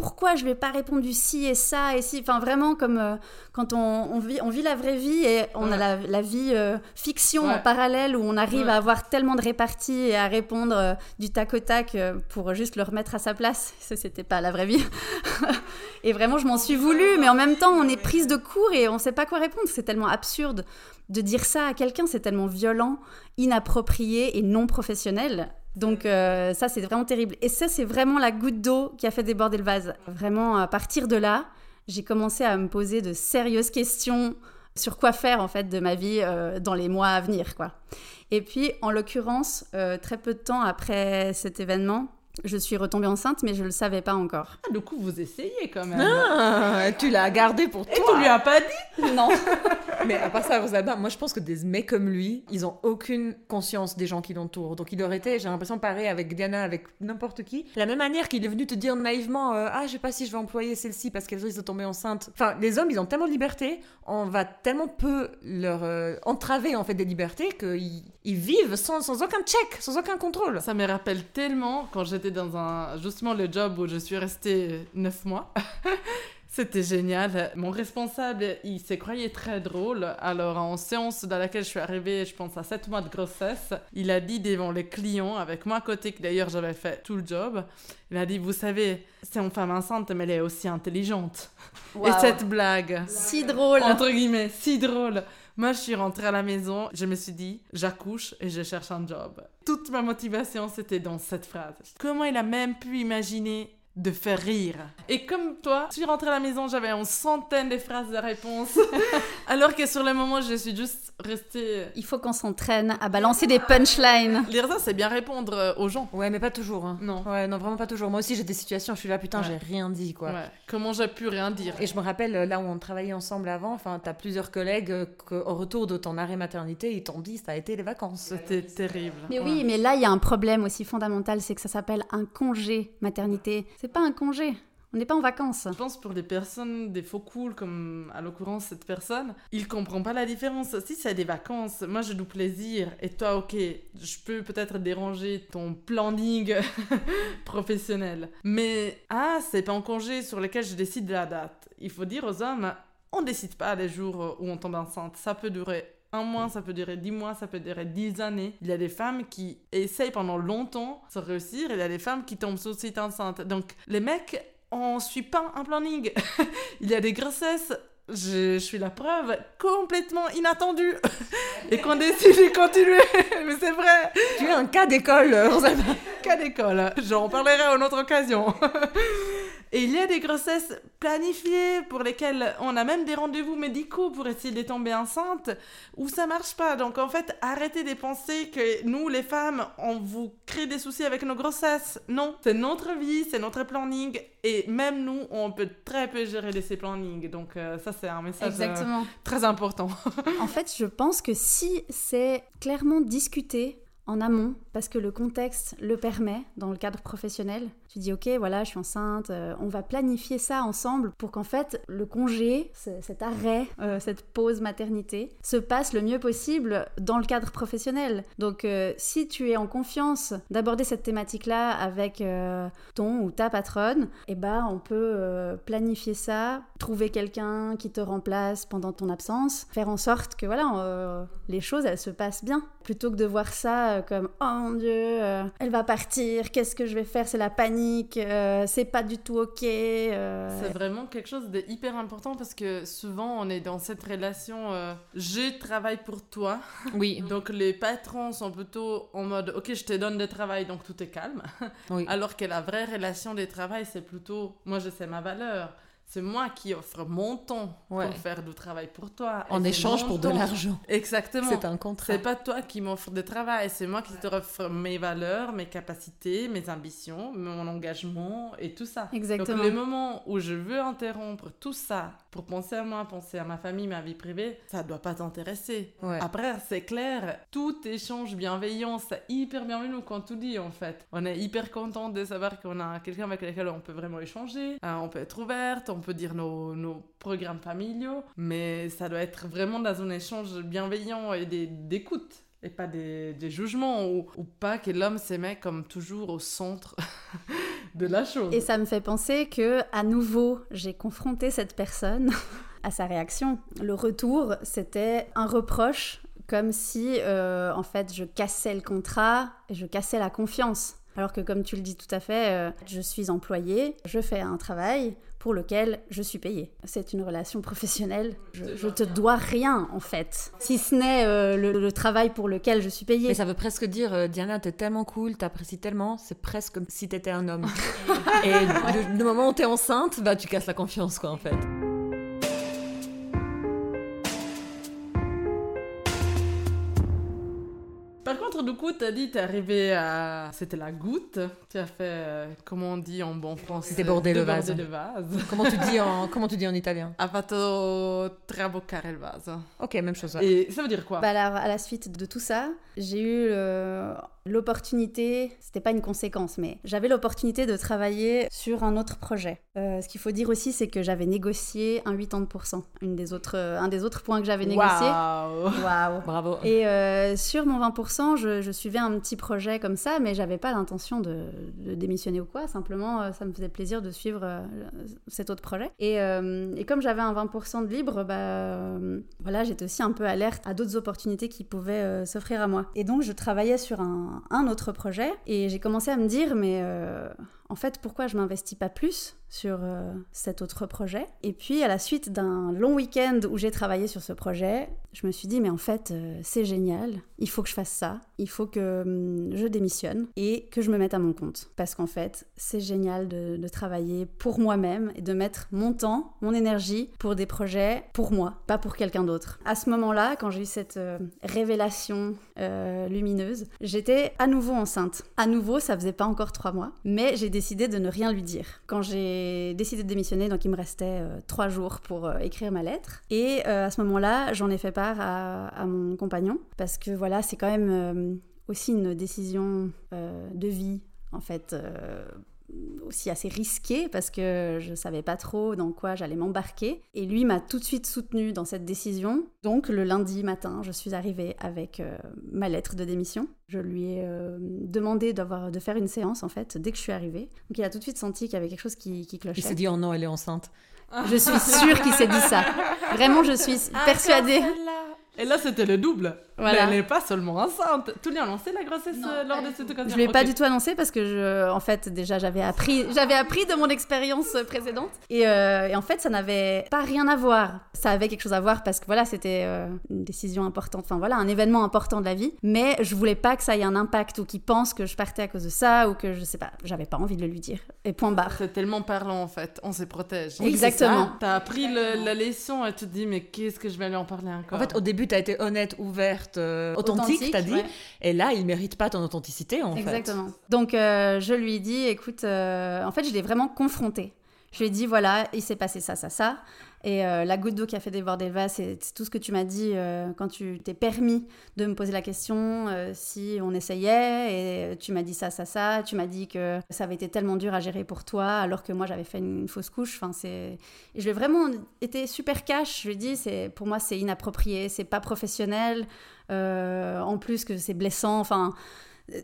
pourquoi je lui ai pas répondu si et ça et si Enfin, vraiment, comme euh, quand on, on vit, on vit la vraie vie et on a la, la vie euh, fiction en parallèle où on arrive Ouais. à avoir tellement de réparties et à répondre euh, du tac au tac pour juste le remettre à sa place. Ça, c'était pas la vraie vie. [LAUGHS] et vraiment, je m'en suis voulu, mais en même temps, on est prise de court et on sait pas quoi répondre. C'est tellement absurde de dire ça à quelqu'un, c'est tellement violent, inapproprié et non professionnel. Donc euh, ça, c'est vraiment terrible. Et ça, c'est vraiment la goutte d'eau qui a fait déborder le vase. Vraiment, à partir de là, j'ai commencé à me poser de sérieuses questions sur quoi faire en fait de ma vie euh, dans les mois à venir, quoi. Et puis, en l'occurrence, euh, très peu de temps après cet événement, je suis retombée enceinte, mais je le savais pas encore. Ah, du coup, vous essayez quand même. Ah, tu l'as gardé pour Et toi. tu lui as pas dit Non. [LAUGHS] Mais à part ça, Rosalba, moi je pense que des mecs comme lui, ils ont aucune conscience des gens qui l'entourent. Donc il aurait été, j'ai l'impression, pareil avec Diana, avec n'importe qui. De La même manière qu'il est venu te dire naïvement euh, Ah, je sais pas si je vais employer celle-ci parce qu'elle risque de tomber enceinte. Enfin, les hommes, ils ont tellement de liberté, on va tellement peu leur euh, entraver en fait des libertés qu'ils ils vivent sans, sans aucun check, sans aucun contrôle. Ça me rappelle tellement quand j'étais dans un justement le job où je suis restée neuf mois. [LAUGHS] C'était génial. Mon responsable, il se croyait très drôle. Alors, en séance dans laquelle je suis arrivée, je pense à 7 mois de grossesse, il a dit devant les clients, avec moi à côté, que d'ailleurs j'avais fait tout le job, il a dit, vous savez, c'est une femme enceinte, mais elle est aussi intelligente. Et cette blague, Si drôle. entre guillemets, si drôle. Moi, je suis rentrée à la maison, je me suis dit, j'accouche et je cherche un job. Toute ma motivation, c'était dans cette phrase. Comment il a même pu imaginer de faire rire Et comme toi, je suis rentrée à la maison, j'avais une centaine de phrases de réponse. [LAUGHS] alors que sur le moment, je suis juste restée... Il faut qu'on s'entraîne à balancer des punchlines. Lire ça, c'est bien répondre euh, aux gens. Ouais, mais pas toujours. Hein. Non. Ouais, non, vraiment pas toujours. Moi aussi, j'ai des situations, je suis là, putain, Ouais. j'ai rien dit, quoi. Ouais. Comment j'ai pu rien dire? Et je me rappelle, euh, là où on travaillait ensemble avant, enfin, t'as plusieurs collègues euh, qu'au retour de ton arrêt maternité, ils t'ont dit, ça a été les vacances. C'était terrible. Mais Ouais. oui, mais là, il y a un problème aussi fondamental, c'est que ça s'appelle un congé maternité. C'est pas un congé. On n'est pas en vacances. Je pense pour les personnes, des faux cool, comme à l'occurrence cette personne, ils comprennent pas la différence. Si c'est des vacances, moi j'ai du plaisir, et toi, ok, je peux peut-être déranger ton planning [LAUGHS] professionnel. Mais, ah, c'est pas un congé sur lequel je décide de la date. Il faut dire aux hommes, on décide pas les jours où on tombe enceinte. Ça peut durer un mois, ça peut durer dix mois, ça peut durer dix années. Il y a des femmes qui essayent pendant longtemps de réussir, et il y a des femmes qui tombent tout de suite enceintes. Donc, les mecs, on suit pas un planning. [LAUGHS] il y a des grossesses, je, je suis la preuve, complètement inattendue. [LAUGHS] et qu'on décide de continuer. [LAUGHS] Mais c'est vrai, Tu es un cas d'école, Rosalba. cas d'école. J'en parlerai à une autre occasion. Et il y a des grossesses planifiées pour lesquelles on a même des rendez-vous médicaux pour essayer de tomber enceinte où ça marche pas. Donc en fait, arrêtez de penser que nous, les femmes, on vous crée des soucis avec nos grossesses. Non, c'est notre vie, c'est notre planning. Et même nous, on peut très peu gérer ces plannings. Donc euh, ça, c'est un message euh, très important. [LAUGHS] en fait, je pense que si c'est clairement discuté en amont, parce que le contexte le permet dans le cadre professionnel, tu dis ok voilà je suis enceinte, euh, on va planifier ça ensemble pour qu'en fait le congé, cet arrêt, euh, cette pause maternité se passe le mieux possible dans le cadre professionnel. Donc euh, si tu es en confiance d'aborder cette thématique là avec ton ou ta patronne, eh ben on peut planifier ça, trouver quelqu'un qui te remplace pendant ton absence, faire en sorte que voilà les choses elles se passent bien plutôt que de voir ça comme oh mon dieu elle va partir, qu'est-ce que je vais faire, c'est la panique euh, c'est pas du tout ok. Euh. C'est vraiment quelque chose de hyper important parce que souvent on est dans cette relation euh, je travaille pour toi. [LAUGHS] Oui. [LAUGHS] donc les patrons sont plutôt en mode ok je te donne du travail donc tout est calme. Oui. [LAUGHS] Alors que la vraie relation des travail c'est plutôt moi je sais ma valeur c'est moi qui offre mon temps pour faire du travail pour toi. En échange pour de l'argent. Exactement. C'est un contrat. C'est pas toi qui m'offre de travail, c'est moi qui te offre mes valeurs, mes capacités, mes ambitions, mon engagement et tout ça. Exactement. Donc le moment où je veux interrompre tout ça pour penser à moi, penser à ma famille, ma vie privée, ça doit pas t'intéresser. Après, c'est clair, tout échange bienveillant, c'est hyper bienvenu quand tout dit en fait. On est hyper content de savoir qu'on a quelqu'un avec lequel on peut vraiment échanger, hein, on peut être ouverte, on peut dire nos, programmes familiaux, mais ça doit être vraiment dans un échange bienveillant et d'écoute et pas des, jugements ou, ou, pas que l'homme se met comme toujours au centre [LAUGHS] de la chose. Et ça me fait penser que à nouveau j'ai confronté cette personne [LAUGHS] à sa réaction. Le retour, c'était un reproche comme si euh, en fait je cassais le contrat et je cassais la confiance. Alors que comme tu le dis tout à fait, euh, je suis employée, je fais un travail pour lequel je suis payée. C'est une relation professionnelle. Je, te dois rien en fait, si ce n'est euh, le, travail pour lequel je suis payée. Mais ça veut presque dire, euh, Diana, t'es tellement cool, t'apprécies tellement, c'est presque comme si t'étais un homme. [LAUGHS] Et le, le, moment où t'es enceinte, bah tu casses la confiance quoi en fait. Du coup, t'as dit, t'es arrivé à. C'était la goutte. Tu as fait, euh, comment on dit en bon français? C'était border le vase. le vase. comment, tu dis en, [LAUGHS] comment tu dis en italien? Ha fatto traboccare il vaso. Ok, même chose. Et ça veut dire quoi? Bah alors, À la suite de tout ça, j'ai eu l'opportunité, c'était pas une conséquence, mais j'avais l'opportunité de travailler sur un autre projet. Euh, ce qu'il faut dire aussi, c'est que j'avais négocié un 80%, une des autres, un des autres points que j'avais négocié. Waouh Bravo Et euh, sur mon 20%, je, suivais un petit projet comme ça, mais j'avais pas l'intention de, démissionner ou quoi, simplement euh, ça me faisait plaisir de suivre cet autre projet. Et, et comme j'avais un 20% de libre, bah, voilà, j'étais aussi un peu alerte à d'autres opportunités qui pouvaient s'offrir à moi. Et donc je travaillais sur un, un autre projet. Et j'ai commencé à me dire mais euh, en fait pourquoi je m'investis pas plus sur euh, cet autre projet? Et puis à la suite d'un long week-end où j'ai travaillé sur ce projet, je me suis dit mais en fait euh, c'est génial, il faut que je fasse ça, il faut que hum, je démissionne et que je me mette à mon compte. Parce qu'en fait c'est génial de, travailler pour moi-même et de mettre mon temps, mon énergie pour des projets pour moi, pas pour quelqu'un d'autre. À ce moment-là, quand j'ai eu cette euh, révélation lumineuse, j'étais à nouveau enceinte. À nouveau, ça faisait pas encore trois mois, mais j'ai décidé de ne rien lui dire. Quand j'ai décidé de démissionner, donc il me restait euh, trois jours pour euh, écrire ma lettre. Et euh, à ce moment-là, j'en ai fait part à, mon compagnon, parce que voilà, c'est quand même aussi une décision de vie, en fait aussi assez risqué parce que je savais pas trop dans quoi j'allais m'embarquer. Et lui m'a tout de suite soutenu dans cette décision. Donc le lundi matin, je suis arrivée avec euh, ma lettre de démission. Je lui ai euh, demandé d'avoir de faire une séance en fait dès que je suis arrivée. Donc il a tout de suite senti qu'il y avait quelque chose qui, qui clochait. Il s'est dit oh non, elle est enceinte. Je suis sûre qu'il s'est dit ça. Vraiment, je suis persuadée. Et là, c'était le double. Voilà. Mais elle n'est pas seulement enceinte. Tu lui as annoncé la grossesse euh, lors de cette occasion Je l'ai pas du tout annoncé parce que je, en fait, déjà j'avais appris, j'avais appris de mon expérience précédente et, euh, et en fait ça n'avait pas rien à voir. Ça avait quelque chose à voir parce que voilà c'était euh, une décision importante, enfin voilà un événement important de la vie. Mais je voulais pas que ça ait un impact ou qu'il pense que je partais à cause de ça ou que je sais pas, j'avais pas envie de le lui dire. Et point barre. C'est tellement parlant en fait, on se protège. Oui, Exactement. T'as appris le- la leçon et tu te dis, mais qu'est-ce que je vais lui en parler encore En fait, au début, tu as été honnête, ouverte, euh, authentique, t'as dit. ouais. Et là, il mérite pas ton authenticité, en fait. Exactement. Donc euh, je lui ai dit, écoute, euh, en fait je l'ai vraiment confronté. Je lui ai dit, voilà, il s'est passé ça, ça, ça. Et euh, la goutte d'eau qui a fait déborder le c'est tout ce que tu m'as dit euh, quand tu t'es permis de me poser la question euh, si on essayait. Et tu m'as dit ça, ça, ça. Tu m'as dit que ça avait été tellement dur à gérer pour toi, alors que moi j'avais fait une, fausse couche. Enfin, c'est... Et je lui ai vraiment été super cash. Je lui ai dit, c'est, pour moi c'est inapproprié, c'est pas professionnel. En plus que c'est blessant. Enfin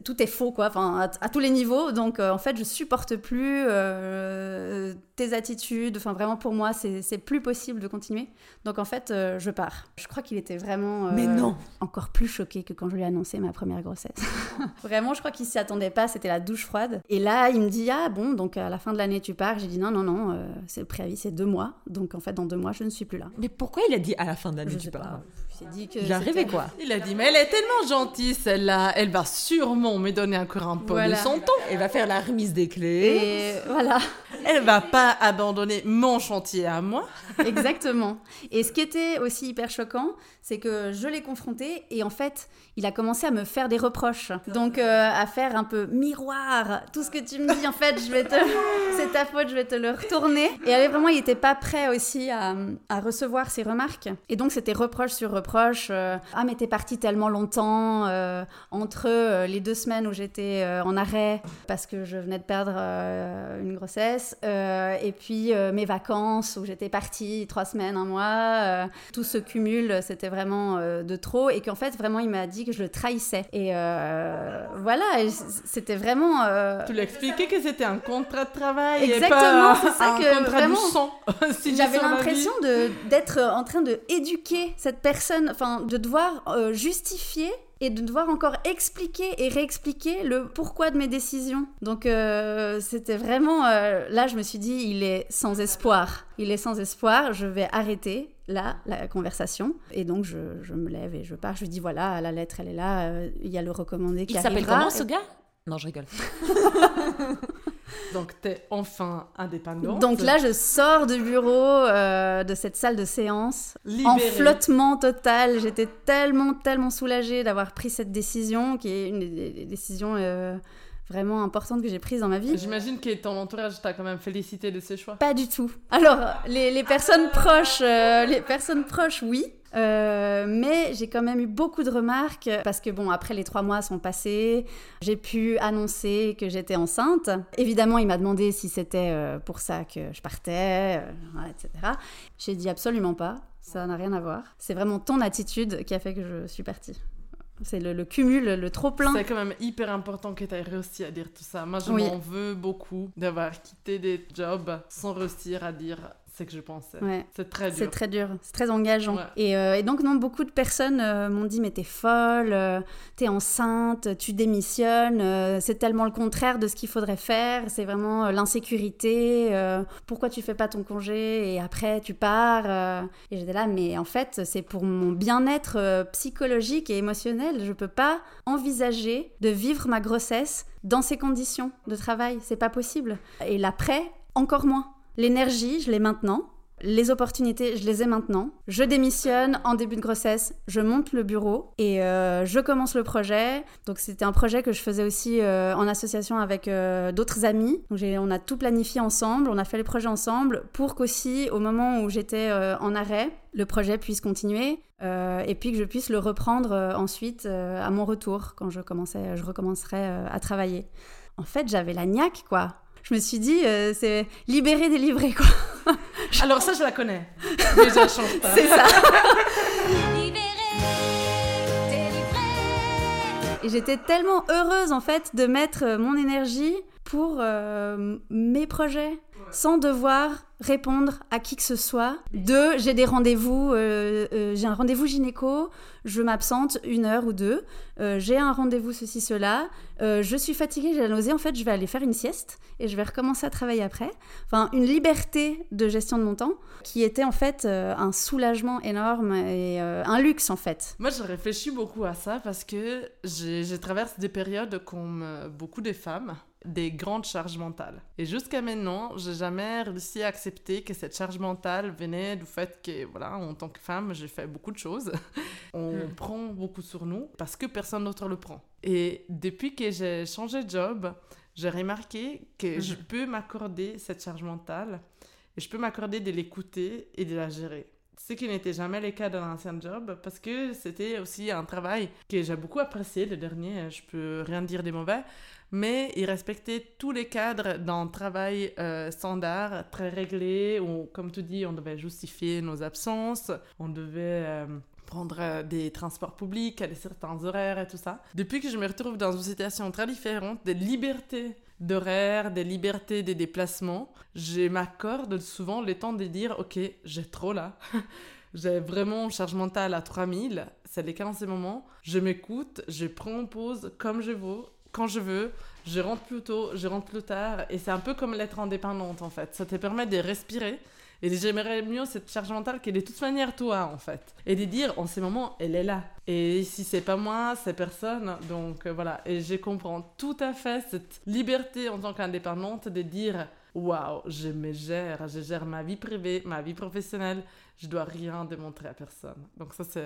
tout est faux quoi enfin à, à tous les niveaux. Donc euh, en fait je supporte plus euh, tes attitudes. Enfin vraiment pour moi c'est plus possible de continuer. Donc en fait euh, je pars. Je crois qu'il était vraiment Mais non. encore plus choqué que quand je lui ai annoncé ma première grossesse. [LAUGHS] Vraiment je crois qu'il s'y attendait pas. C'était la douche froide. Et là il me dit ah bon donc à la fin de l'année tu pars j'ai dit non non non c'est le préavis c'est deux mois. Donc en fait dans deux mois je ne suis plus là Mais pourquoi il a dit à la fin de l'année tu pars pas s'est dit que rêvé, quoi. Il a dit, mais elle est tellement gentille celle-là, elle va sûrement me donner encore un peu Voilà. de son temps. Elle va faire la remise des clés. et voilà Elle va pas abandonner mon chantier à moi. Exactement. Et ce qui était aussi hyper choquant, c'est que je l'ai confronté et en fait, il a commencé à me faire des reproches. Donc euh, à faire un peu miroir. Tout ce que tu me dis, en fait, je vais te... [LAUGHS] c'est ta faute, je vais te le retourner. Et elle, vraiment, il était pas prêt aussi à, à recevoir ces remarques. Et donc c'était reproche sur reproche. Euh, ah mais t'es partie tellement longtemps euh, entre euh, les deux semaines où j'étais en arrêt parce que je venais de perdre une grossesse et puis mes vacances où j'étais partie trois semaines, un mois. tout se cumule, c'était vraiment de trop et qu'en fait vraiment il m'a dit que je le trahissais. Et voilà, c'était vraiment... Tu lui as expliqué que c'était un contrat de travail Exactement, c'est ça que vraiment, [LAUGHS] J'avais l'impression d'être en train de éduquer cette personne, enfin de devoir euh, justifier et de devoir encore expliquer et réexpliquer le pourquoi de mes décisions. Donc euh, c'était vraiment euh, là je me suis dit il est sans espoir, il est sans espoir, je vais arrêter là la conversation et donc je, je me lève et je pars, je lui dis voilà la lettre elle est là, euh, il y a le recommandé qui Il s'appelle arrivera. comment ce gars? Non, je rigole. [LAUGHS] Donc t'es enfin indépendante. Donc là, je sors du bureau, euh, de cette salle de séance, en flottement total. J'étais tellement, tellement soulagée d'avoir pris cette décision, qui est une des décisions euh, vraiment importantes que j'ai prises dans ma vie. J'imagine que ton entourage t'a quand même félicité de ce choix. Pas du tout. Alors, les, les personnes proches, euh, les personnes proches, oui. Euh, mais j'ai quand même eu beaucoup de remarques parce que bon après les trois mois sont passés, j'ai pu annoncer que j'étais enceinte. Évidemment, il m'a demandé si c'était euh, pour ça que je partais, etc. J'ai dit absolument pas, ça n'a rien à voir. C'est vraiment ton attitude qui a fait que je suis partie. C'est le, le cumul, le trop plein. C'est quand même hyper important que tu aies réussi à dire tout ça. Moi, je Oui. m'en veux beaucoup d'avoir quitté des jobs sans réussir à dire ce que je. Ouais. C'est très C'est dur. très dur, c'est très engageant. Ouais. Et, euh, et donc, non, beaucoup de personnes euh, m'ont dit Mais t'es folle, euh, t'es enceinte, tu démissionnes, c'est tellement le contraire de ce qu'il faudrait faire, c'est vraiment l'insécurité, pourquoi tu fais pas ton congé et après tu pars. Et j'étais là, mais en fait, c'est pour mon bien-être psychologique et émotionnel. Je peux pas envisager de vivre ma grossesse dans ces conditions de travail, c'est pas possible. Et l'après, encore moins. L'énergie, je l'ai maintenant. Les opportunités, je les ai maintenant. Je démissionne en début de grossesse, je monte le bureau et euh, je commence le projet. Donc c'était un projet que je faisais aussi euh, en association avec euh, d'autres amis. On a tout planifié ensemble, on a fait les projets ensemble pour qu'aussi au moment où j'étais en arrêt, le projet puisse continuer et puis que je puisse le reprendre ensuite à mon retour quand je commençais, je recommencerai à travailler. En fait, j'avais la niaque quoi. Je me suis dit, euh, c'est libérer, délivrer quoi. [LAUGHS] Alors ça, je la connais. Déjà, change pas. C'est ça. [LAUGHS] Et j'étais tellement heureuse en fait de mettre mon énergie pour euh, mes projets. Sans devoir répondre à qui que ce soit. Deux, j'ai des rendez-vous, euh, euh, j'ai un rendez-vous gynéco, je m'absente une heure ou deux, euh, j'ai un rendez-vous ceci, cela, je suis fatiguée, j'ai la nausée, en fait je vais aller faire une sieste et je vais recommencer à travailler après. Enfin, une liberté de gestion de mon temps qui était en fait un soulagement énorme et un luxe en fait. Moi je réfléchis beaucoup à ça parce que j'ai traversé des périodes comme beaucoup de femmes des grandes charges mentales. Et jusqu'à maintenant, j'ai jamais réussi à accepter que cette charge mentale venait du fait que, voilà, en tant que femme, j'ai fait beaucoup de choses. [LAUGHS] On hmm. prend beaucoup sur nous parce que personne d'autre le prend. Et depuis que j'ai changé de job, j'ai remarqué que je hmm. peux m'accorder cette charge mentale et je peux m'accorder de l'écouter et de la gérer. Ce qui n'était jamais le cas dans l'ancien job parce que c'était aussi un travail que j'ai beaucoup apprécié, le dernier, je peux rien dire des mauvais, mais il respectait tous les cadres d'un travail euh, standard, très réglé, où, comme tu dis, on devait justifier nos absences, on devait euh, prendre euh, des transports publics à certains horaires et tout ça. Depuis que je me retrouve dans une situation très différente, des libertés d'horaire, des libertés des déplacements, je m'accorde souvent le temps de dire, ok, j'ai trop là. [LAUGHS] j'ai vraiment une charge mentale à 3000, c'est les cas en ce moment. Je m'écoute, je prends pause comme je veux, quand je veux, je rentre plus tôt, je rentre plus tard, et c'est un peu comme l'être indépendante en fait. Ça te permet de respirer et j'aimerais mieux cette charge mentale qu'elle est de toute manière toi en fait. Et de dire en ces moments, elle est là. Et si c'est pas moi, c'est personne. Donc euh, voilà. Et je comprends tout à fait cette liberté en tant qu'indépendante de dire waouh, je me gère, je gère ma vie privée, ma vie professionnelle, je dois rien démontrer à personne. Donc ça c'est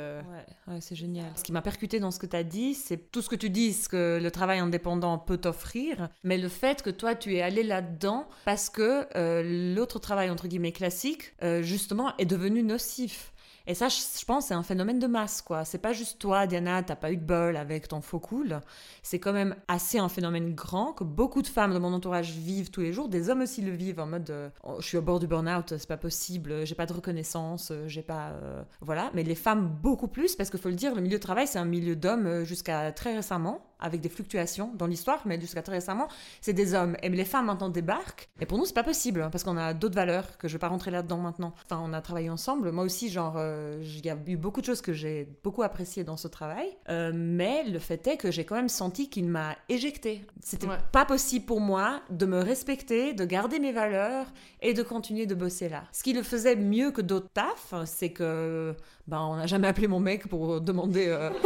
ouais, c'est génial. Ce qui m'a percuté dans ce que tu as dit, c'est tout ce que tu dis ce que le travail indépendant peut t'offrir, mais le fait que toi tu es allé là-dedans parce que euh, l'autre travail entre guillemets classique euh, justement est devenu nocif. Et ça, je pense, c'est un phénomène de masse, quoi. C'est pas juste toi, Diana, t'as pas eu de bol avec ton faux cool. C'est quand même assez un phénomène grand que beaucoup de femmes de mon entourage vivent tous les jours. Des hommes aussi le vivent en mode euh, oh, je suis au bord du burn-out, c'est pas possible, j'ai pas de reconnaissance, euh, j'ai pas. Euh, voilà. Mais les femmes, beaucoup plus, parce qu'il faut le dire, le milieu de travail, c'est un milieu d'hommes jusqu'à très récemment avec des fluctuations dans l'histoire, mais jusqu'à très récemment, c'est des hommes. Et les femmes maintenant débarquent. Et pour nous, c'est pas possible, hein, parce qu'on a d'autres valeurs que je vais pas rentrer là-dedans maintenant. Enfin, on a travaillé ensemble. Moi aussi, genre, euh, il y a eu beaucoup de choses que j'ai beaucoup appréciées dans ce travail. Euh, mais le fait est que j'ai quand même senti qu'il m'a éjecté. C'était pas possible pour moi de me respecter, de garder mes valeurs et de continuer de bosser là. Ce qui le faisait mieux que d'autres tafs, c'est que ben, on n'a jamais appelé mon mec pour demander. Euh, [LAUGHS]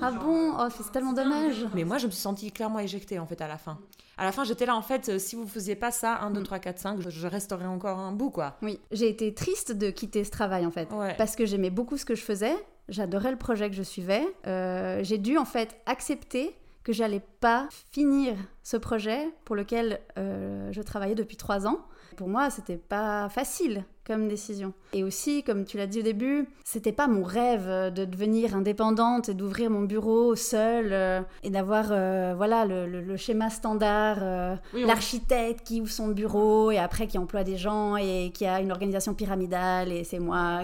ah bon Oh, c'est tellement dommage. Mais moi, je me suis sentie clairement éjectée en fait à la fin. À la fin, j'étais là en fait, euh, si vous faisiez pas ça, 1, 2, 3, 4, 5, je resterais encore un bout quoi. Oui, j'ai été triste de quitter ce travail en fait. Parce que j'aimais beaucoup ce que je faisais, j'adorais le projet que je suivais. Euh, j'ai dû en fait accepter que j'allais pas finir ce projet pour lequel je travaillais depuis trois ans. Pour moi, c'était pas facile comme décision. Et aussi, comme tu l'as dit au début, c'était pas mon rêve de devenir indépendante et d'ouvrir mon bureau seul euh, et d'avoir euh, voilà le, schéma standard, euh, l'architecte qui ouvre son bureau et après qui emploie des gens et qui a une organisation pyramidale et c'est moi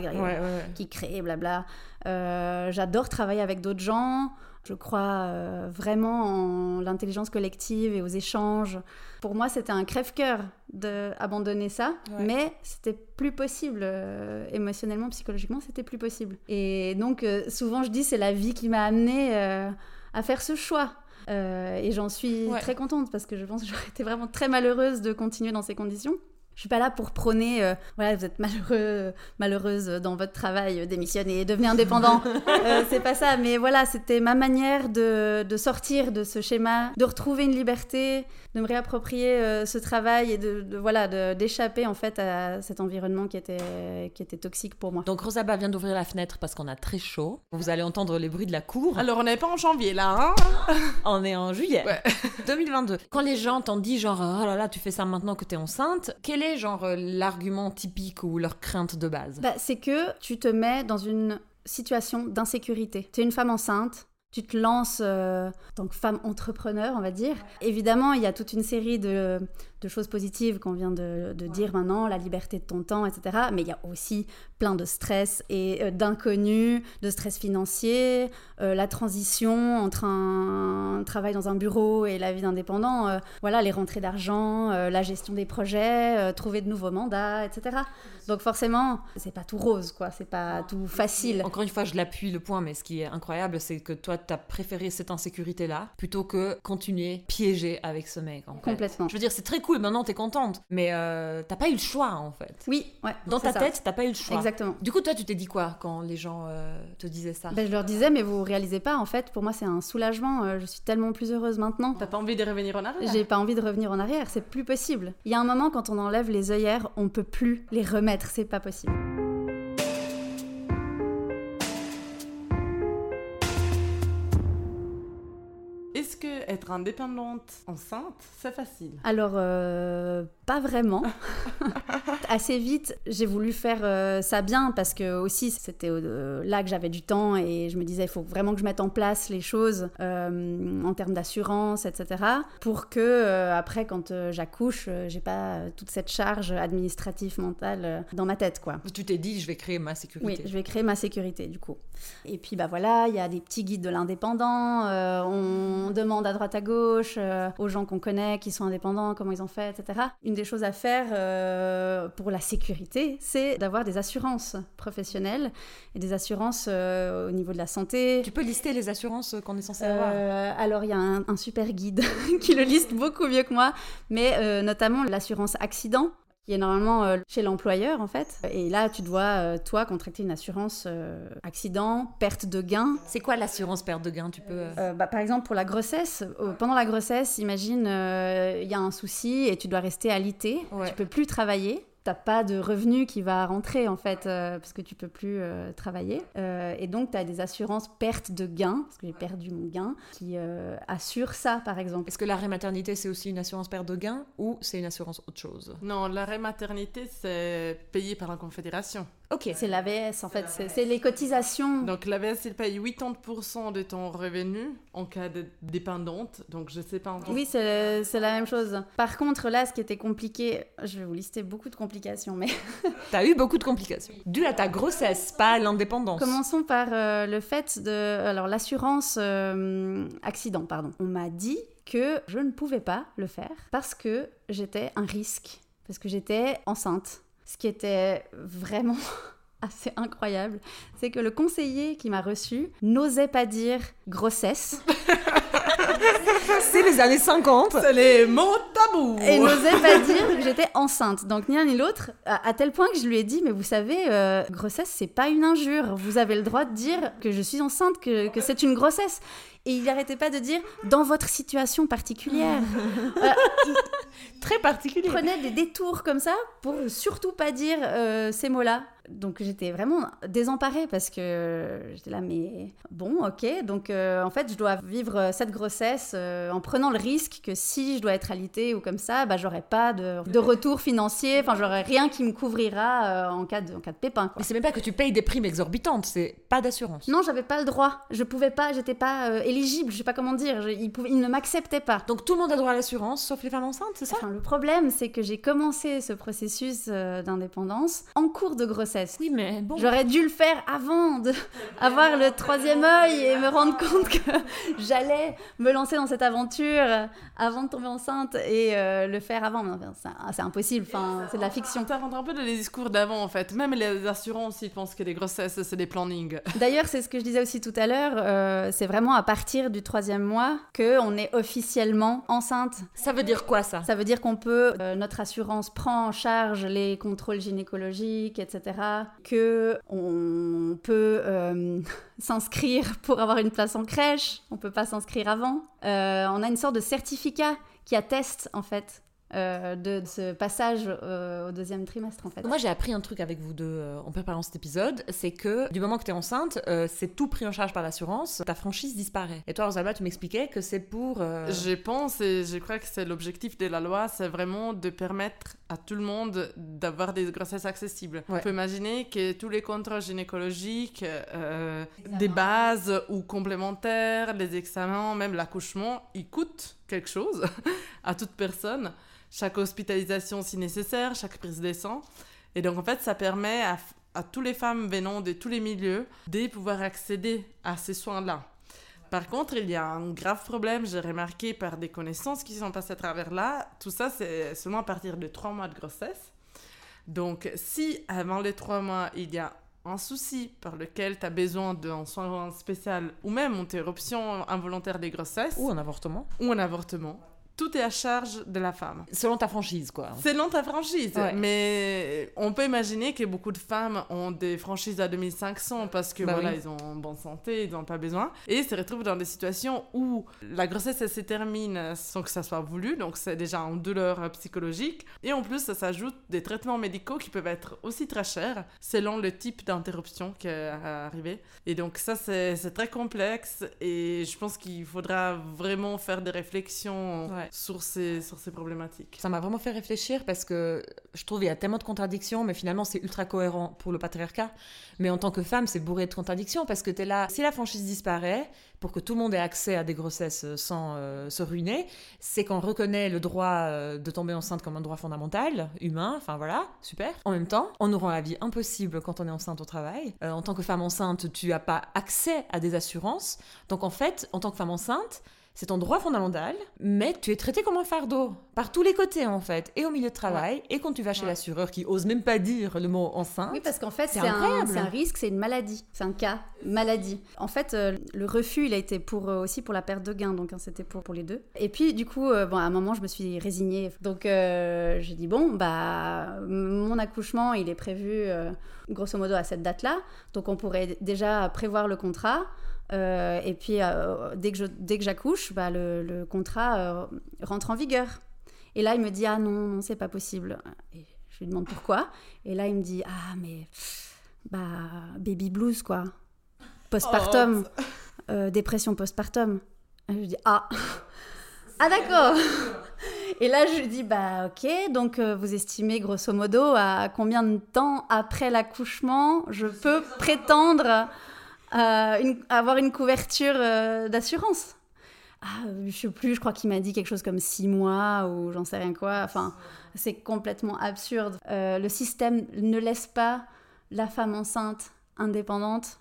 qui crée, blabla. J'adore travailler avec d'autres gens. Je crois euh, vraiment en l'intelligence collective et aux échanges. Pour moi, c'était un crève-cœur d'abandonner ça, mais c'était plus possible euh, émotionnellement, psychologiquement, c'était plus possible. Et donc, euh, souvent, je dis, c'est la vie qui m'a amenée à faire ce choix. et j'en suis très contente parce que je pense que j'aurais été vraiment très malheureuse de continuer dans ces conditions. Je suis pas là pour prôner, euh, voilà, vous êtes malheureux, malheureuse dans votre travail, démissionnez, devenez indépendant. [LAUGHS] euh, c'est pas ça, mais voilà, c'était ma manière de, de, sortir de ce schéma, de retrouver une liberté, de me réapproprier euh, ce travail et de, de voilà, d'échapper en fait à cet environnement qui était, qui était toxique pour moi. Donc Rosaba vient d'ouvrir la fenêtre parce qu'on a très chaud. Vous allez entendre les bruits de la cour. Alors on n'est pas en janvier là, hein [LAUGHS] On est en juillet [LAUGHS] 2022. Quand les gens t'ont dit genre oh là là tu fais ça maintenant que tu es enceinte, quel est genre euh, l'argument typique ou leur crainte de base? Bah, C'est que tu te mets dans une situation d'insécurité. Tu es une femme enceinte, tu te lances euh, en tant que femme entrepreneur, on va dire. Évidemment, il y a toute une série de, de choses positives qu'on vient de, de dire maintenant, la liberté de ton temps, etc. Mais il y a aussi plein de stress et euh, d'inconnus, de stress financier, euh, la transition entre un, travail dans un bureau et la vie d'indépendant, euh, voilà, les rentrées d'argent, la gestion des projets, trouver de nouveaux mandats, etc. Donc forcément, c'est pas tout rose, quoi, c'est pas tout facile. Encore une fois, je l'appuie le point, mais ce qui est incroyable, c'est que toi, tu as préféré cette insécurité-là plutôt que continuer piégé avec ce mec. En Complètement. Je veux dire, c'est très cool, maintenant t'es contente, mais euh, t'as pas eu le choix en fait. Oui, ouais. Dans ta tête, t'as pas eu le choix. Exactement. Du coup, toi, tu t'es dit quoi quand les gens euh, te disaient ça? Ben, Je leur disais, mais vous réalisez pas, en fait, pour moi, c'est un soulagement. Euh, je suis tellement plus heureuse maintenant. T'as pas envie de revenir en arrière? J'ai pas envie de revenir en arrière, c'est plus possible. Il y a un moment, quand on enlève les œillères, on peut plus les remettre, c'est pas possible. Être indépendante enceinte, c'est facile? Alors, euh, pas vraiment. [LAUGHS] Assez vite, j'ai voulu faire euh, ça bien parce que aussi c'était euh, là que j'avais du temps et je me disais il faut vraiment que je mette en place les choses en termes d'assurance, etc. Pour que après, quand j'accouche, j'ai pas toute cette charge administrative mentale dans ma tête, quoi. Tu t'es dit je vais créer ma sécurité. Oui, je vais créer ma sécurité du coup. Et puis bah voilà, il y a des petits guides de l'indépendant. on demande à droite à gauche, euh, aux gens qu'on connaît, qui sont indépendants, comment ils ont fait, etc. Une des choses à faire euh, pour la sécurité, c'est d'avoir des assurances professionnelles et des assurances euh, au niveau de la santé. Tu peux lister les assurances qu'on est censé avoir Alors, il y a un, un super guide [LAUGHS] qui le liste beaucoup mieux que moi, mais notamment l'assurance accident qui est normalement euh, chez l'employeur en fait. Et là, tu dois, euh, toi, contracter une assurance euh, accident, perte de gain. C'est quoi l'assurance perte de gain Tu peux. Bah, par exemple, pour la grossesse, pendant la grossesse, imagine, il y a un souci et tu dois rester alité, ouais. tu peux plus travailler t'as pas de revenu qui va rentrer en fait euh, parce que tu peux plus euh, travailler euh, et donc tu as des assurances perte de gain parce que j'ai perdu mon gain qui assurent ça par exemple. Est-ce que l'arrêt maternité c'est aussi une assurance perte de gain ou c'est une assurance autre chose? Non, l'arrêt maternité c'est payé par la confédération. Ok. C'est l'AVS en fait, c'est les cotisations. Donc l'AVS il paye 80% de ton revenu en cas de dépendante, donc je sais pas encore. Oui, c'est la même chose. Par contre là, ce qui était compliqué, je vais vous lister beaucoup de complications, mais... [LAUGHS] T'as eu beaucoup de complications. Dû à ta grossesse, pas à l'indépendance. Commençons par euh, le fait de... Alors l'assurance euh, accident, pardon. On m'a dit que je ne pouvais pas le faire parce que j'étais un risque, parce que j'étais enceinte ce qui était vraiment [LAUGHS] assez incroyable, c'est que le conseiller qui m'a reçu n'osait pas dire grossesse. [LAUGHS] [LAUGHS] c'est les années 50. C'est les mots tabous. Et n'osait pas dire que j'étais enceinte. Donc ni l'un ni l'autre, à, tel point que je lui ai dit, mais vous savez, euh, grossesse, c'est pas une injure. Vous avez le droit de dire que je suis enceinte, que, que c'est une grossesse. Et il n'arrêtait pas de dire dans votre situation particulière. [LAUGHS] euh, Très particulier. Il prenait des détours comme ça pour surtout pas dire euh, ces mots-là. Donc j'étais vraiment désemparée parce que j'étais là, mais bon, ok. Donc euh, en fait, je dois vivre cette grossesse euh, en prenant le risque que si je dois être alitée ou comme ça, bah, j'aurai pas de, de, retour financier, enfin, j'aurai rien qui me couvrira en, cas de, en cas de pépin. Quoi. Mais c'est même pas que tu payes des primes exorbitantes, c'est pas d'assurance. Non, j'avais pas le droit. Je pouvais pas, j'étais pas éligible, je sais pas comment dire. il, pouvait, il, ne m'acceptait pas. Donc tout le monde a droit à l'assurance, sauf les femmes enceintes, c'est ça? Enfin, Le problème, c'est que j'ai commencé ce processus d'indépendance en cours de grossesse. Oui, mais bon. J'aurais dû le faire avant de [LAUGHS] avoir le troisième œil et me rendre compte que [LAUGHS] j'allais me lancer dans cette aventure avant de tomber enceinte et euh, le faire avant. C'est impossible, enfin, c'est de la fiction. Ça rentre un peu dans les discours d'avant en fait. Même les assurances, ils pensent que les grossesses, c'est des plannings. [LAUGHS] D'ailleurs, c'est ce que je disais aussi tout à l'heure. Euh, c'est vraiment à partir du troisième mois que on est officiellement enceinte. Ça veut dire quoi ça? Ça veut dire qu'on peut, euh, notre assurance prend en charge les contrôles gynécologiques, etc que on peut euh, [LAUGHS] s'inscrire pour avoir une place en crèche, on peut pas s'inscrire avant. Euh, on a une sorte de certificat qui atteste en fait euh, de, ce passage euh, au deuxième trimestre en fait. Moi j'ai appris un truc avec vous deux euh, en préparant cet épisode, c'est que du moment que tu es enceinte, c'est tout pris en charge par l'assurance, ta franchise disparaît. Et toi Rosalba tu m'expliquais que c'est pour... Je pense et je crois que c'est l'objectif de la loi, c'est vraiment de permettre à tout le monde d'avoir des grossesses accessibles. Ouais. On peut imaginer que tous les contrôles gynécologiques, des bases ou complémentaires, les examens, même l'accouchement, ils coûtent quelque chose [LAUGHS] à toute personne. Chaque hospitalisation si nécessaire, chaque prise de sang. Et donc en fait, ça permet à, à toutes les femmes venant de tous les milieux de pouvoir accéder à ces soins-là. Par contre, il y a un grave problème, j'ai remarqué par des connaissances qui sont passées à travers là. Tout ça, c'est seulement à partir de trois mois de grossesse. Donc, si avant les trois mois, il y a un souci par lequel tu as besoin d'un soin spécial ou même une interruption involontaire des grossesses Ou un avortement. ou un avortement, tout est à charge de la femme. Selon ta franchise, quoi. Selon ta franchise, Ouais. mais on peut imaginer que beaucoup de femmes ont des franchises à 2500 parce que Bah voilà, oui. ils ont bonne santé, ils n'ont pas besoin, et se retrouvent dans des situations où la grossesse elle se termine sans que ça soit voulu, donc c'est déjà une douleur psychologique, et en plus ça s'ajoute des traitements médicaux qui peuvent être aussi très chers selon le type d'interruption qui est arrivé. Et donc ça c'est c'est très complexe, et je pense qu'il faudra vraiment faire des réflexions Ouais. Sur, ces, sur ces problématiques. Ça m'a vraiment fait réfléchir parce que je trouve il y a tellement de contradictions, mais finalement c'est ultra cohérent pour le patriarcat. Mais en tant que femme, c'est bourré de contradictions parce que tu es là, si la franchise disparaît, pour que tout le monde ait accès à des grossesses euh, sans euh, se ruiner, c'est qu'on reconnaît le droit euh, de tomber enceinte comme un droit fondamental, humain, enfin voilà, super. En même temps, on nous rend la vie impossible quand on est enceinte au travail. En tant que femme enceinte, tu n'as pas accès à des assurances. Donc en fait, en tant que femme enceinte, c'est ton droit fondamental, mais tu es traité comme un fardeau par tous les côtés en fait, et au milieu de travail, et quand tu vas chez Ouais. l'assureur qui ose même pas dire le mot enceinte. Oui, parce qu'en fait, C'est un, risque, c'est une maladie. C'est un cas, maladie. En fait, euh, le refus, il a été pour, euh, aussi pour la perte de gain, donc hein, c'était pour, pour les deux. Et puis, du coup, euh, bon, à un moment, je me suis résignée. Donc, j'ai dit, bon, bah, mon accouchement, il est prévu grosso modo à cette date-là. Donc, on pourrait déjà prévoir le contrat. Euh, et puis, euh, dès que j'accouche, bah, le, le contrat euh, rentre en vigueur. Et là, il me dit, ah non, non, c'est pas possible. Et je lui demande pourquoi. Et là, il me dit Ah, mais. Bah, baby blues, quoi. Postpartum. euh, dépression postpartum. Et je lui dis Ah Ah, d'accord Et là, je lui dis Bah, ok, donc vous estimez grosso modo à combien de temps après l'accouchement je peux prétendre euh, avoir une couverture euh, d'assurance ah, je sais plus, je crois qu'il m'a dit quelque chose comme six mois ou j'en sais rien quoi. Enfin, c'est complètement absurde. Euh, le système ne laisse pas la femme enceinte indépendante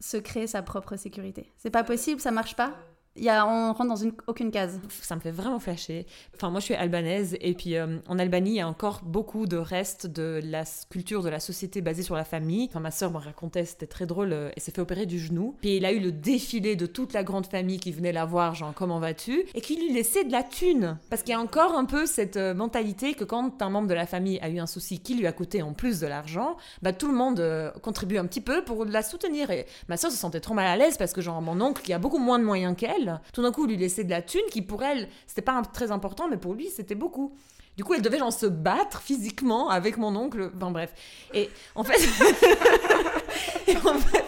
se créer sa propre sécurité. C'est pas possible, ça marche pas. Y a, on rentre dans une, aucune case. Ça me fait vraiment flasher. Enfin, moi, je suis albanaise et puis euh, en Albanie, il y a encore beaucoup de restes de la culture de la société basée sur la famille. Enfin, ma sœur me racontait, c'était très drôle. euh, Elle s'est fait opérer du genou. Puis il a eu le défilé de toute la grande famille qui venait la voir, genre comment vas-tu, et qui lui laissait de la thune. Parce qu'il y a encore un peu cette euh, mentalité que quand un membre de la famille a eu un souci qui lui a coûté en plus de l'argent, bah tout le monde euh, contribue un petit peu pour la soutenir. Et ma sœur se sentait trop mal à l'aise parce que genre mon oncle qui a beaucoup moins de moyens qu'elle, tout d'un coup lui laissait de la thune qui pour elle c'était pas très important mais pour lui c'était beaucoup. Du coup, elle devait genre se battre physiquement avec mon oncle. Enfin bref. Et en fait, [LAUGHS] Et en fait,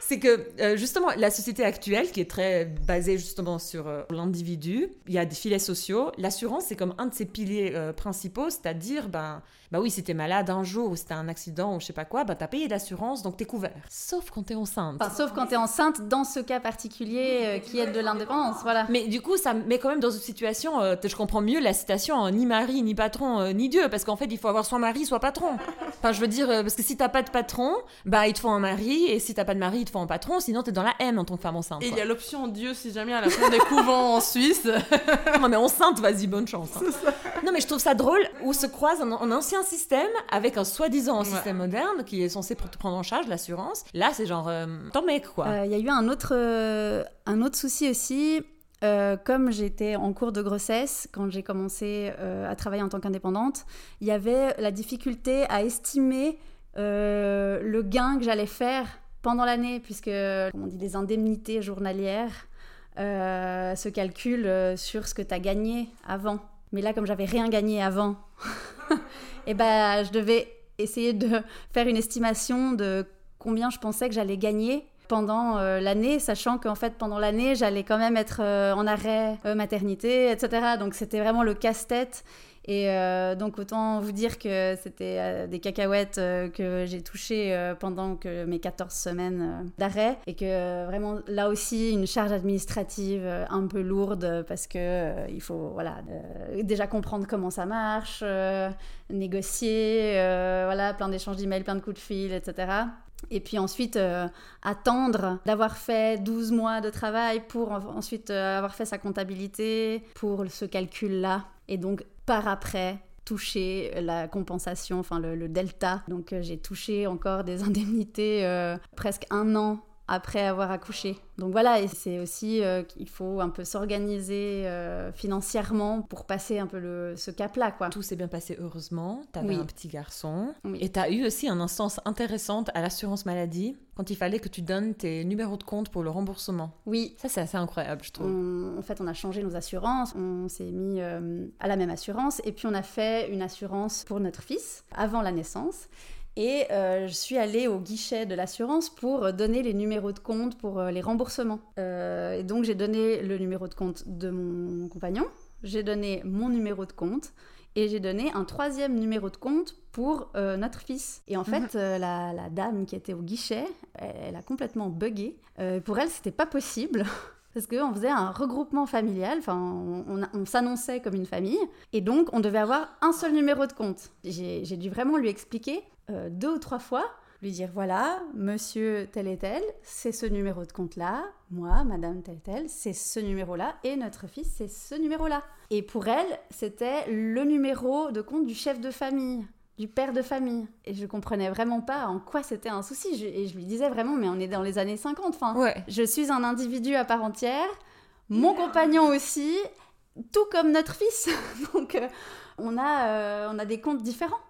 c'est que euh, justement la société actuelle qui est très basée justement sur euh, l'individu, il y a des filets sociaux. L'assurance c'est comme un de ses piliers euh, principaux, c'est-à-dire ben bah oui si t'es malade un jour ou si t'as un accident ou je sais pas quoi, bah t'as payé d'assurance donc t'es couvert. Sauf quand t'es enceinte. Enfin, sauf quand tu es enceinte dans ce cas particulier euh, qui est de l'indépendance. Voilà. Mais du coup, ça me met quand même dans une situation. euh, je comprends mieux la citation euh, ni mari, ni patron, euh, ni Dieu. Parce qu'en fait, il faut avoir soit mari, soit patron. Enfin, je veux dire, euh, parce que si t'as pas de patron, bah, il te faut un mari. Et si t'as pas de mari, il te faut un patron. Sinon, t'es dans la haine en tant que femme enceinte. Et il y a l'option Dieu si jamais à la fin des couvents en Suisse. [LAUGHS] Non, mais enceinte, vas-y, bonne chance. hein. Non, mais je trouve ça drôle où se croise un, un ancien système avec un soi-disant Ouais. système moderne qui est censé te prendre en charge l'assurance. Là, c'est genre, euh, ton mec, quoi. Euh, Il y a eu un autre, euh, un autre souci aussi. Euh, comme j'étais en cours de grossesse, quand j'ai commencé euh, à travailler en tant qu'indépendante, il y avait la difficulté à estimer euh, le gain que j'allais faire pendant l'année, puisque, comme on dit, les indemnités journalières euh, se calculent euh, sur ce que tu as gagné avant. Mais là, comme j'avais rien gagné avant, [LAUGHS] et ben, je devais essayer de [LAUGHS] faire une estimation de combien je pensais que j'allais gagner pendant l'année, sachant qu'en fait pendant l'année j'allais quand même être en arrêt maternité, etc. Donc c'était vraiment le casse-tête. Et euh, donc autant vous dire que c'était euh, des cacahuètes euh, que j'ai touchées pendant que mes 14 semaines d'arrêt et que vraiment là aussi une charge administrative un peu lourde parce que il faut voilà déjà comprendre comment ça marche, négocier, voilà plein d'échanges d'emails, plein de coups de fil, etc. Et puis ensuite, attendre d'avoir fait 12 mois de travail pour ensuite avoir fait sa comptabilité, pour ce calcul-là. Et donc, par après toucher la compensation, enfin le, delta. Donc euh, j'ai touché encore des [LAUGHS] indemnités euh, presque un an après avoir accouché. Donc voilà, et c'est aussi euh, qu'il faut un peu s'organiser euh, financièrement pour passer un peu le, ce cap-là. quoi. Tout s'est bien passé heureusement, tu avais un petit garçon. Et tu as eu aussi une instance intéressante à l'assurance maladie quand il fallait que tu donnes tes numéros de compte pour le remboursement. Oui. Ça, c'est assez incroyable, je trouve. en fait, on a changé nos assurances, on s'est mis euh, à la même assurance, et puis on a fait une assurance pour notre fils avant la naissance. Et euh, je suis allée au guichet de l'assurance pour donner les numéros de compte pour euh, les remboursements. Euh, et donc j'ai donné le numéro de compte de mon compagnon, j'ai donné mon numéro de compte et j'ai donné un troisième numéro de compte pour notre fils. Et en mhm. fait, la, dame qui était au guichet, elle, a complètement buggé. pour elle, c'était pas possible. [LAUGHS] parce qu'on faisait un regroupement familial, enfin, on s'annonçait comme une famille, et donc on devait avoir un seul numéro de compte. J'ai dû vraiment lui expliquer euh, deux ou trois fois, lui dire voilà, monsieur tel et tel, c'est ce numéro de compte-là, moi, madame tel et tel, c'est ce numéro-là, et notre fils, c'est ce numéro-là. Et pour elle, c'était le numéro de compte du chef de famille du père de famille. Et je comprenais vraiment pas en quoi c'était un souci. et je lui disais vraiment, mais on est dans les années 50. Enfin, ouais. je suis un individu à part entière, mon compagnon aussi, tout comme notre fils. [LAUGHS] Donc, euh, on, a, euh, on a des comptes différents.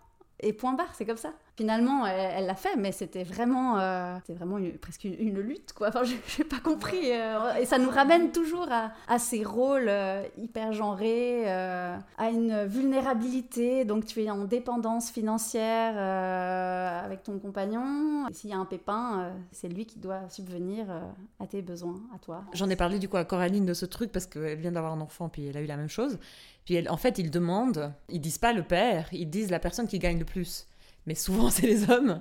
Et point barre, c'est comme ça finalement, elle l'a fait, mais c'était vraiment, euh, vraiment presque une, lutte, quoi. Enfin, [LAUGHS] je n'ai pas compris. Euh, et ça nous ramène toujours à, ces rôles euh, hyper genrés, à une vulnérabilité. Donc, tu es en dépendance financière avec ton compagnon. S'il y a un pépin, c'est lui qui doit subvenir à tes besoins, à toi. J'en ai parlé du coup à Coraline de ce truc parce qu'elle vient d'avoir un enfant, puis elle a eu la même chose. Puis en fait, ils demandent, ils disent pas le père, ils disent la personne qui gagne le plus mais souvent [LAUGHS] c'est les hommes.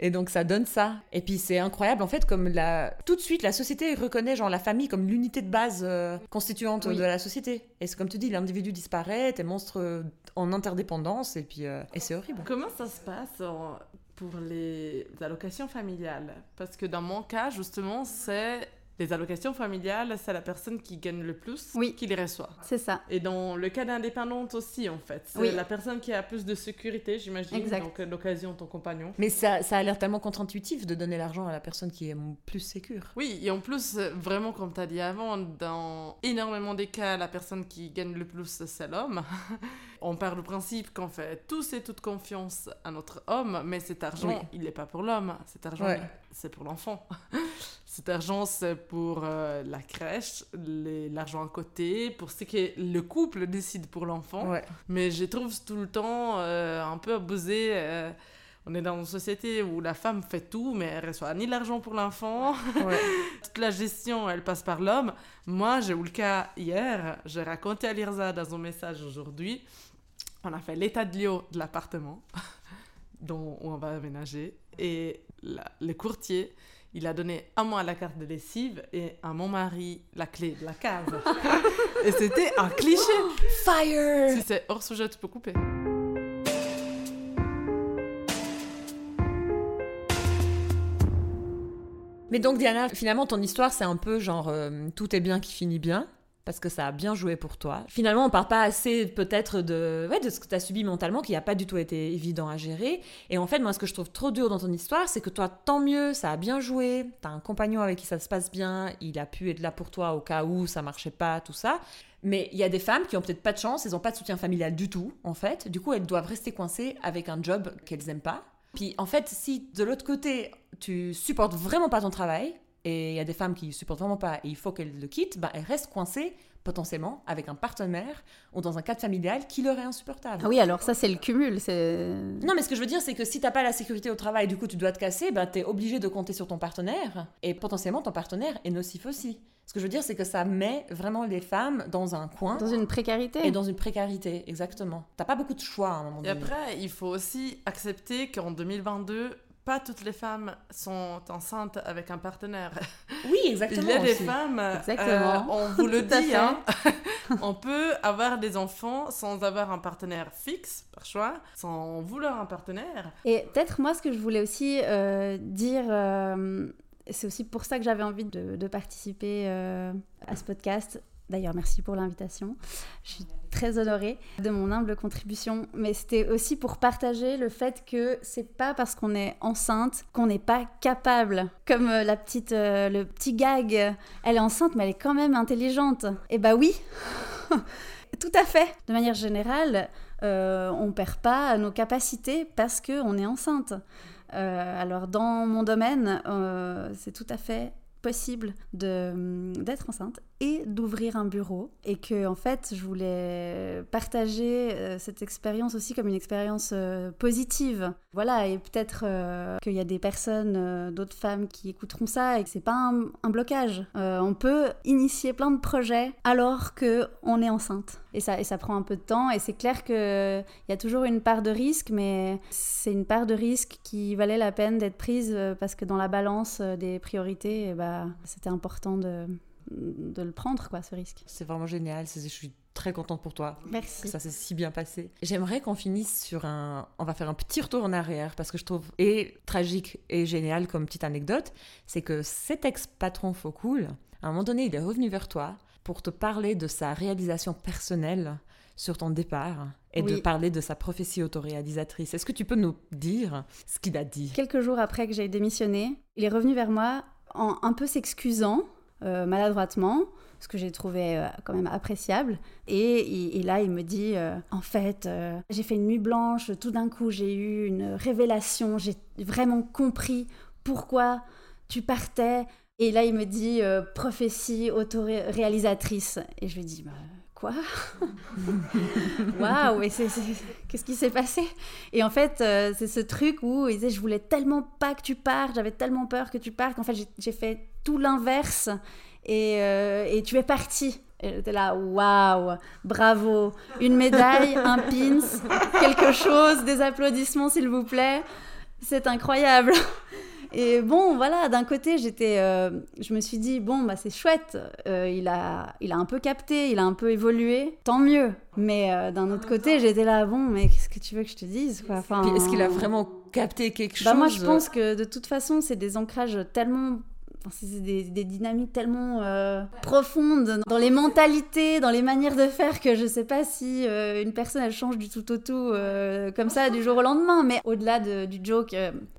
Et donc ça donne ça. Et puis c'est incroyable en fait comme la tout de suite la société reconnaît genre la famille comme l'unité de base euh, constituante de la société. Et c'est comme tu dis l'individu disparaît, t'es monstre en interdépendance et puis euh, et c'est horrible. Comment ça se passe pour les allocations familiales? Parce que dans mon cas justement c'est les allocations familiales, c'est la personne qui gagne le plus qui les reçoit. C'est ça. Et dans le cas d'indépendante aussi, en fait. C'est la personne qui a plus de sécurité, j'imagine. Donc, l'occasion, ton compagnon. Mais ça, ça a l'air tellement contre-intuitif de donner l'argent à la personne qui est plus sécure. Oui, et en plus, vraiment, comme tu as dit avant, dans énormément des cas, la personne qui gagne le plus, c'est l'homme. [LAUGHS] On part du principe qu'on fait tous et toute confiance à notre homme, mais cet argent, il n'est pas pour l'homme. Cet argent, c'est pour l'enfant. [LAUGHS] cet argent, c'est pour euh, la crèche, l'argent à côté, pour ce que le couple décide pour l'enfant. Mais je trouve tout le temps euh, un peu abusé. Euh, on est dans une société où la femme fait tout, mais elle reçoit ni l'argent pour l'enfant. [LAUGHS] Toute la gestion, elle passe par l'homme. Moi, j'ai eu le cas hier. J'ai raconté à Lirza dans un message aujourd'hui. On a fait l'état de lieu de l'appartement [LAUGHS] dont on va aménager. Et le courtier il a donné à moi la carte de lessive et à mon mari la clé de la cave. [LAUGHS] et c'était un cliché. Fire Si c'est hors sujet, tu peux couper. Mais donc Diana, finalement ton histoire c'est un peu genre euh, tout est bien qui finit bien parce que ça a bien joué pour toi. Finalement, on parle pas assez peut-être de, de ce que tu as subi mentalement, qui n'a pas du tout été évident à gérer. Et en fait, moi, ce que je trouve trop dur dans ton histoire, c'est que toi, tant mieux, ça a bien joué, tu as un compagnon avec qui ça se passe bien, il a pu être là pour toi au cas où ça marchait pas, tout ça. Mais il y a des femmes qui ont peut-être pas de chance, elles n'ont pas de soutien familial du tout, en fait. Du coup, elles doivent rester coincées avec un job qu'elles aiment pas. Puis en fait, si de l'autre côté, tu supportes vraiment pas ton travail, et il y a des femmes qui supportent vraiment pas et il faut qu'elles le quittent, bah, elles restent coincées potentiellement avec un partenaire ou dans un cadre familial qui leur est insupportable. Ah oui, alors ça c'est le cumul. c'est... Non, mais ce que je veux dire, c'est que si t'as pas la sécurité au travail, du coup tu dois te casser, bah, tu es obligé de compter sur ton partenaire et potentiellement ton partenaire est nocif aussi. Ce que je veux dire, c'est que ça met vraiment les femmes dans un coin. Dans une précarité. Et dans une précarité, exactement. T'as pas beaucoup de choix à un moment donné. Et après, il faut aussi accepter qu'en 2022, pas toutes les femmes sont enceintes avec un partenaire. Oui, exactement. Il y a des femmes, euh, on vous le [LAUGHS] dit, hein, [LAUGHS] on peut avoir des enfants sans avoir un partenaire fixe, par choix, sans vouloir un partenaire. Et peut-être moi, ce que je voulais aussi euh, dire... Euh, c'est aussi pour ça que j'avais envie de, participer euh, à ce podcast. D'ailleurs, merci pour l'invitation. Je suis très honorée de mon humble contribution, mais c'était aussi pour partager le fait que c'est pas parce qu'on est enceinte qu'on n'est pas capable. Comme euh, la petite, euh, le petit gag, elle est enceinte, mais elle est quand même intelligente. Eh bah oui, [LAUGHS] tout à fait. De manière générale, on perd pas nos capacités parce qu'on est enceinte. Euh, alors dans mon domaine, euh, c'est tout à fait possible d'être enceinte et d'ouvrir un bureau. Et que, en fait, je voulais partager euh, cette expérience aussi comme une expérience euh, positive. Voilà, et peut-être euh, qu'il y a des personnes, d'autres femmes qui écouteront ça et que c'est pas un, blocage. on peut initier plein de projets alors qu'on est enceinte. Et ça, et ça prend un peu de temps. Et c'est clair qu'il y a toujours une part de risque, mais c'est une part de risque qui valait la peine d'être prise parce que dans la balance des priorités, eh ben, c'était important de de le prendre, quoi, ce risque. C'est vraiment génial. Je suis très contente pour toi. Merci. Que ça s'est si bien passé. J'aimerais qu'on finisse sur un. On va faire un petit retour en arrière parce que je trouve et tragique et génial comme petite anecdote, c'est que cet ex-patron faux cool, à un moment donné, il est revenu vers toi pour te parler de sa réalisation personnelle sur ton départ et de parler de sa prophétie autoréalisatrice. Est-ce que tu peux nous dire ce qu'il a dit? Quelques jours après que j'ai démissionné, il est revenu vers moi en un peu s'excusant euh, maladroitement, ce que j'ai trouvé euh, quand même appréciable. Et, là, il me dit, euh, en fait, j'ai fait une nuit blanche, tout d'un coup, j'ai eu une révélation, j'ai vraiment compris pourquoi tu partais. Et là, il me dit, prophétie autoréalisatrice. Et je lui dis, bah, quoi? [LAUGHS] Waouh, qu'est-ce qui s'est passé? Et en fait, c'est ce truc où il disait, je voulais tellement pas que tu partes, j'avais tellement peur que tu partes qu'en fait, j'ai fait tout l'inverse et, euh, et, tu es parti. Et j'étais là, waouh, bravo, une médaille, un pins, quelque chose, des applaudissements s'il vous plaît. C'est incroyable. Et bon, voilà, d'un côté, j'étais, euh, je me suis dit, bon, bah, c'est chouette, euh, il, a, il a un peu capté, il a un peu évolué, tant mieux. Mais d'un autre côté, j'étais là, bon, mais qu'est-ce que tu veux que je te dise quoi? Enfin, Est-ce qu'il a vraiment capté quelque bah, chose Moi, je pense que de toute façon, c'est des ancrages tellement c'est des, dynamiques tellement euh, profondes dans les mentalités, dans les manières de faire que je sais pas si euh, une personne elle change du tout au tout euh, comme ça du jour au lendemain. Mais au-delà du joke,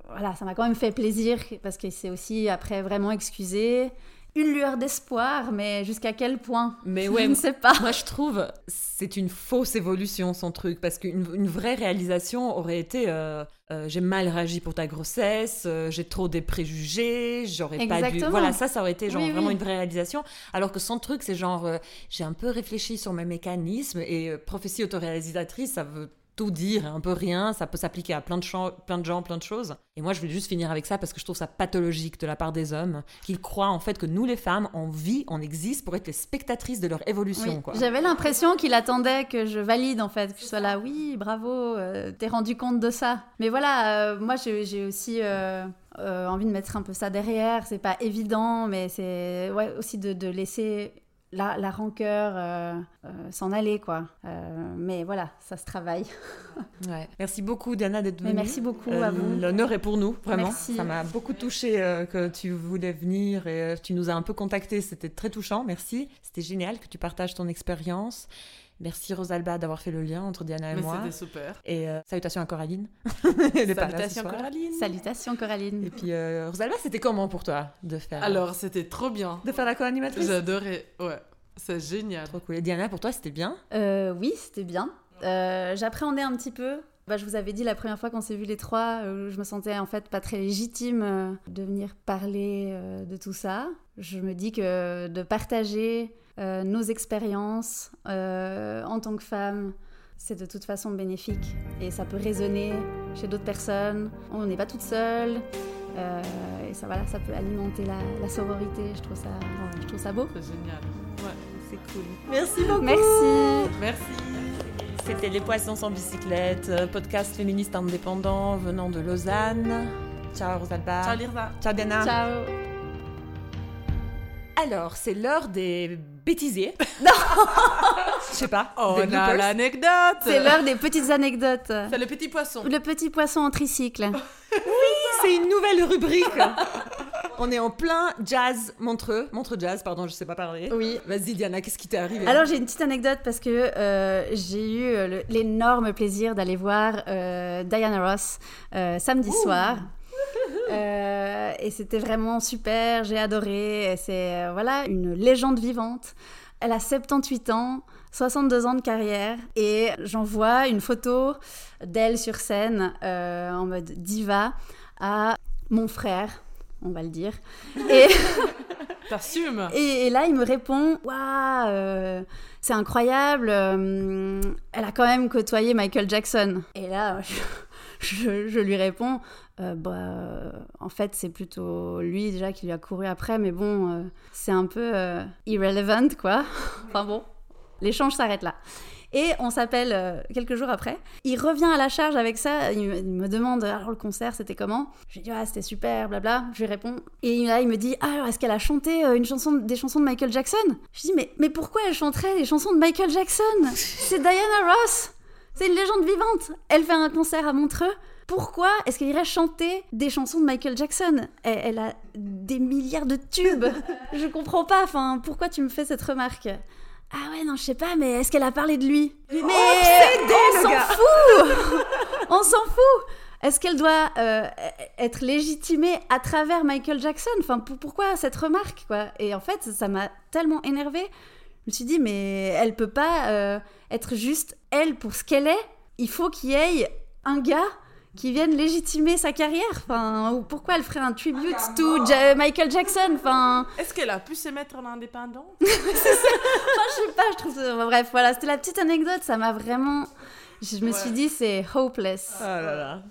voilà, ça m'a quand même fait plaisir parce qu'il s'est aussi après vraiment excusé une lueur d'espoir, mais jusqu'à quel point? Mais ouais, je ne sais pas. Moi, je trouve c'est une fausse évolution son truc, parce qu'une une vraie réalisation aurait été euh, euh, j'ai mal réagi pour ta grossesse, euh, j'ai trop des préjugés, j'aurais pas dû. Voilà, ça, ça aurait été genre vraiment une vraie réalisation. Alors que son truc, c'est genre j'ai un peu réfléchi sur mes mécanismes et prophétie autoréalisatrice, ça veut tout dire, un peu rien, ça peut s'appliquer à plein de, plein de gens, plein de choses. Et moi, je voulais juste finir avec ça parce que je trouve ça pathologique de la part des hommes, qu'ils croient en fait que nous, les femmes, on vit, on existe pour être les spectatrices de leur évolution. J'avais l'impression qu'il attendait que je valide en fait, que je sois là, oui, bravo, euh, t'es rendu compte de ça. Mais voilà, euh, moi j'ai aussi... Euh, envie de mettre un peu ça derrière, c'est pas évident, mais c'est ouais, aussi de, de laisser la, la rancœur euh, euh, s'en aller, quoi. Euh, mais voilà, ça se travaille. [LAUGHS] ouais. Merci beaucoup, Diana, d'être venue. merci beaucoup à vous. L'honneur est pour nous, vraiment. Ça m'a beaucoup touché que tu voulais venir et tu nous as un peu contacté. C'était très touchant, merci. C'était génial que tu partages ton expérience. Merci Rosalba d'avoir fait le lien entre Diana et Mais moi. C'était super. Et euh, salutations à Coraline. [LAUGHS] salutations Coraline. Salutations Coraline. Et puis euh, Rosalba, c'était comment pour toi de faire Alors, c'était trop bien. De faire la co-animatrice? J'adorais. Ouais, c'est génial. Trop cool. Et Diana, pour toi, c'était bien? Euh, Oui, c'était bien. J'appréhendais un petit peu Bah, je vous avais dit la première fois qu'on s'est vu les trois, euh, je me sentais en fait pas très légitime euh, de venir parler euh, de tout ça. Je me dis que de partager euh, nos expériences euh, en tant que femme, c'est de toute façon bénéfique et ça peut résonner chez d'autres personnes. On n'est pas toute seule. euh, et ça, voilà, ça peut alimenter la, la sororité. Je trouve ça, je trouve ça beau. C'est génial. Ouais. C'est cool. Merci beaucoup. Merci. Merci. C'était Les Poissons sans bicyclette, podcast féministe indépendant venant de Lausanne. Ciao Rosalba. Ciao Lirza. Ciao Diana. Ciao. Alors, c'est l'heure des bêtisiers. [LAUGHS] Non Je sais pas. On des a l'anecdote. C'est l'heure des petites anecdotes. C'est le petit poisson. Le petit poisson en tricycle. [LAUGHS] C'est une nouvelle rubrique. [LAUGHS] On est en plein jazz Montreux. Montreux jazz, pardon, je sais pas parler. Oui. Vas-y Diana, qu'est-ce qui t'est arrivé Alors j'ai une petite anecdote parce que euh, j'ai eu euh, l'énorme plaisir d'aller voir euh, Diana Ross euh, samedi soir. [LAUGHS] Euh, et c'était vraiment super, j'ai adoré. C'est euh, voilà une légende vivante. Elle a 78 ans, 62 ans de carrière et j'envoie une photo d'elle sur scène euh, en mode diva à mon frère, on va le dire. [LAUGHS] Et T'assumes. [LAUGHS] et, et là, il me répond Waouh, c'est incroyable, elle a quand même côtoyé Michael Jackson. Et là, je, je- je lui réponds Euh, Bah, euh, en fait, c'est plutôt lui déjà qui lui a couru après, mais bon, euh, c'est un peu irrelevant, quoi. [LAUGHS] enfin bon, l'échange s'arrête là. Et on s'appelle quelques jours après. Il revient à la charge avec ça. Il me, demande alors le concert c'était comment? Je lui dis ah c'était super blabla. Je lui réponds et là il me dit ah alors est-ce qu'elle a chanté une chanson des chansons de Michael Jackson? Je dis mais mais pourquoi elle chanterait les chansons de Michael Jackson? C'est Diana Ross. C'est une légende vivante. Elle fait un concert à Montreux. Pourquoi est-ce qu'elle irait chanter des chansons de Michael Jackson? Elle, elle a des milliards de tubes. [LAUGHS] Je comprends pas. Enfin, pourquoi tu me fais cette remarque? Ah ouais, non, je sais pas, mais est-ce qu'elle a parlé de lui? Mais on s'en fout [LAUGHS] On s'en fout Est-ce qu'elle doit euh, être légitimée à travers Michael Jackson? Enfin, pour- pourquoi cette remarque, quoi? Et en fait, ça m'a tellement énervée. Je me suis dit, mais elle peut pas euh, être juste elle pour ce qu'elle est. Il faut qu'il y ait un gars qui vienne légitimer sa carrière. Enfin, ou pourquoi elle ferait un tribute to Ja- Michael Jackson Enfin, Est-ce qu'elle a pu se mettre en indépendant? [LAUGHS] Enfin, je sais pas, je trouve ça... Bref, voilà, c'était la petite anecdote, ça m'a vraiment... Je me Ouais. suis dit, c'est hopeless. Oh là là.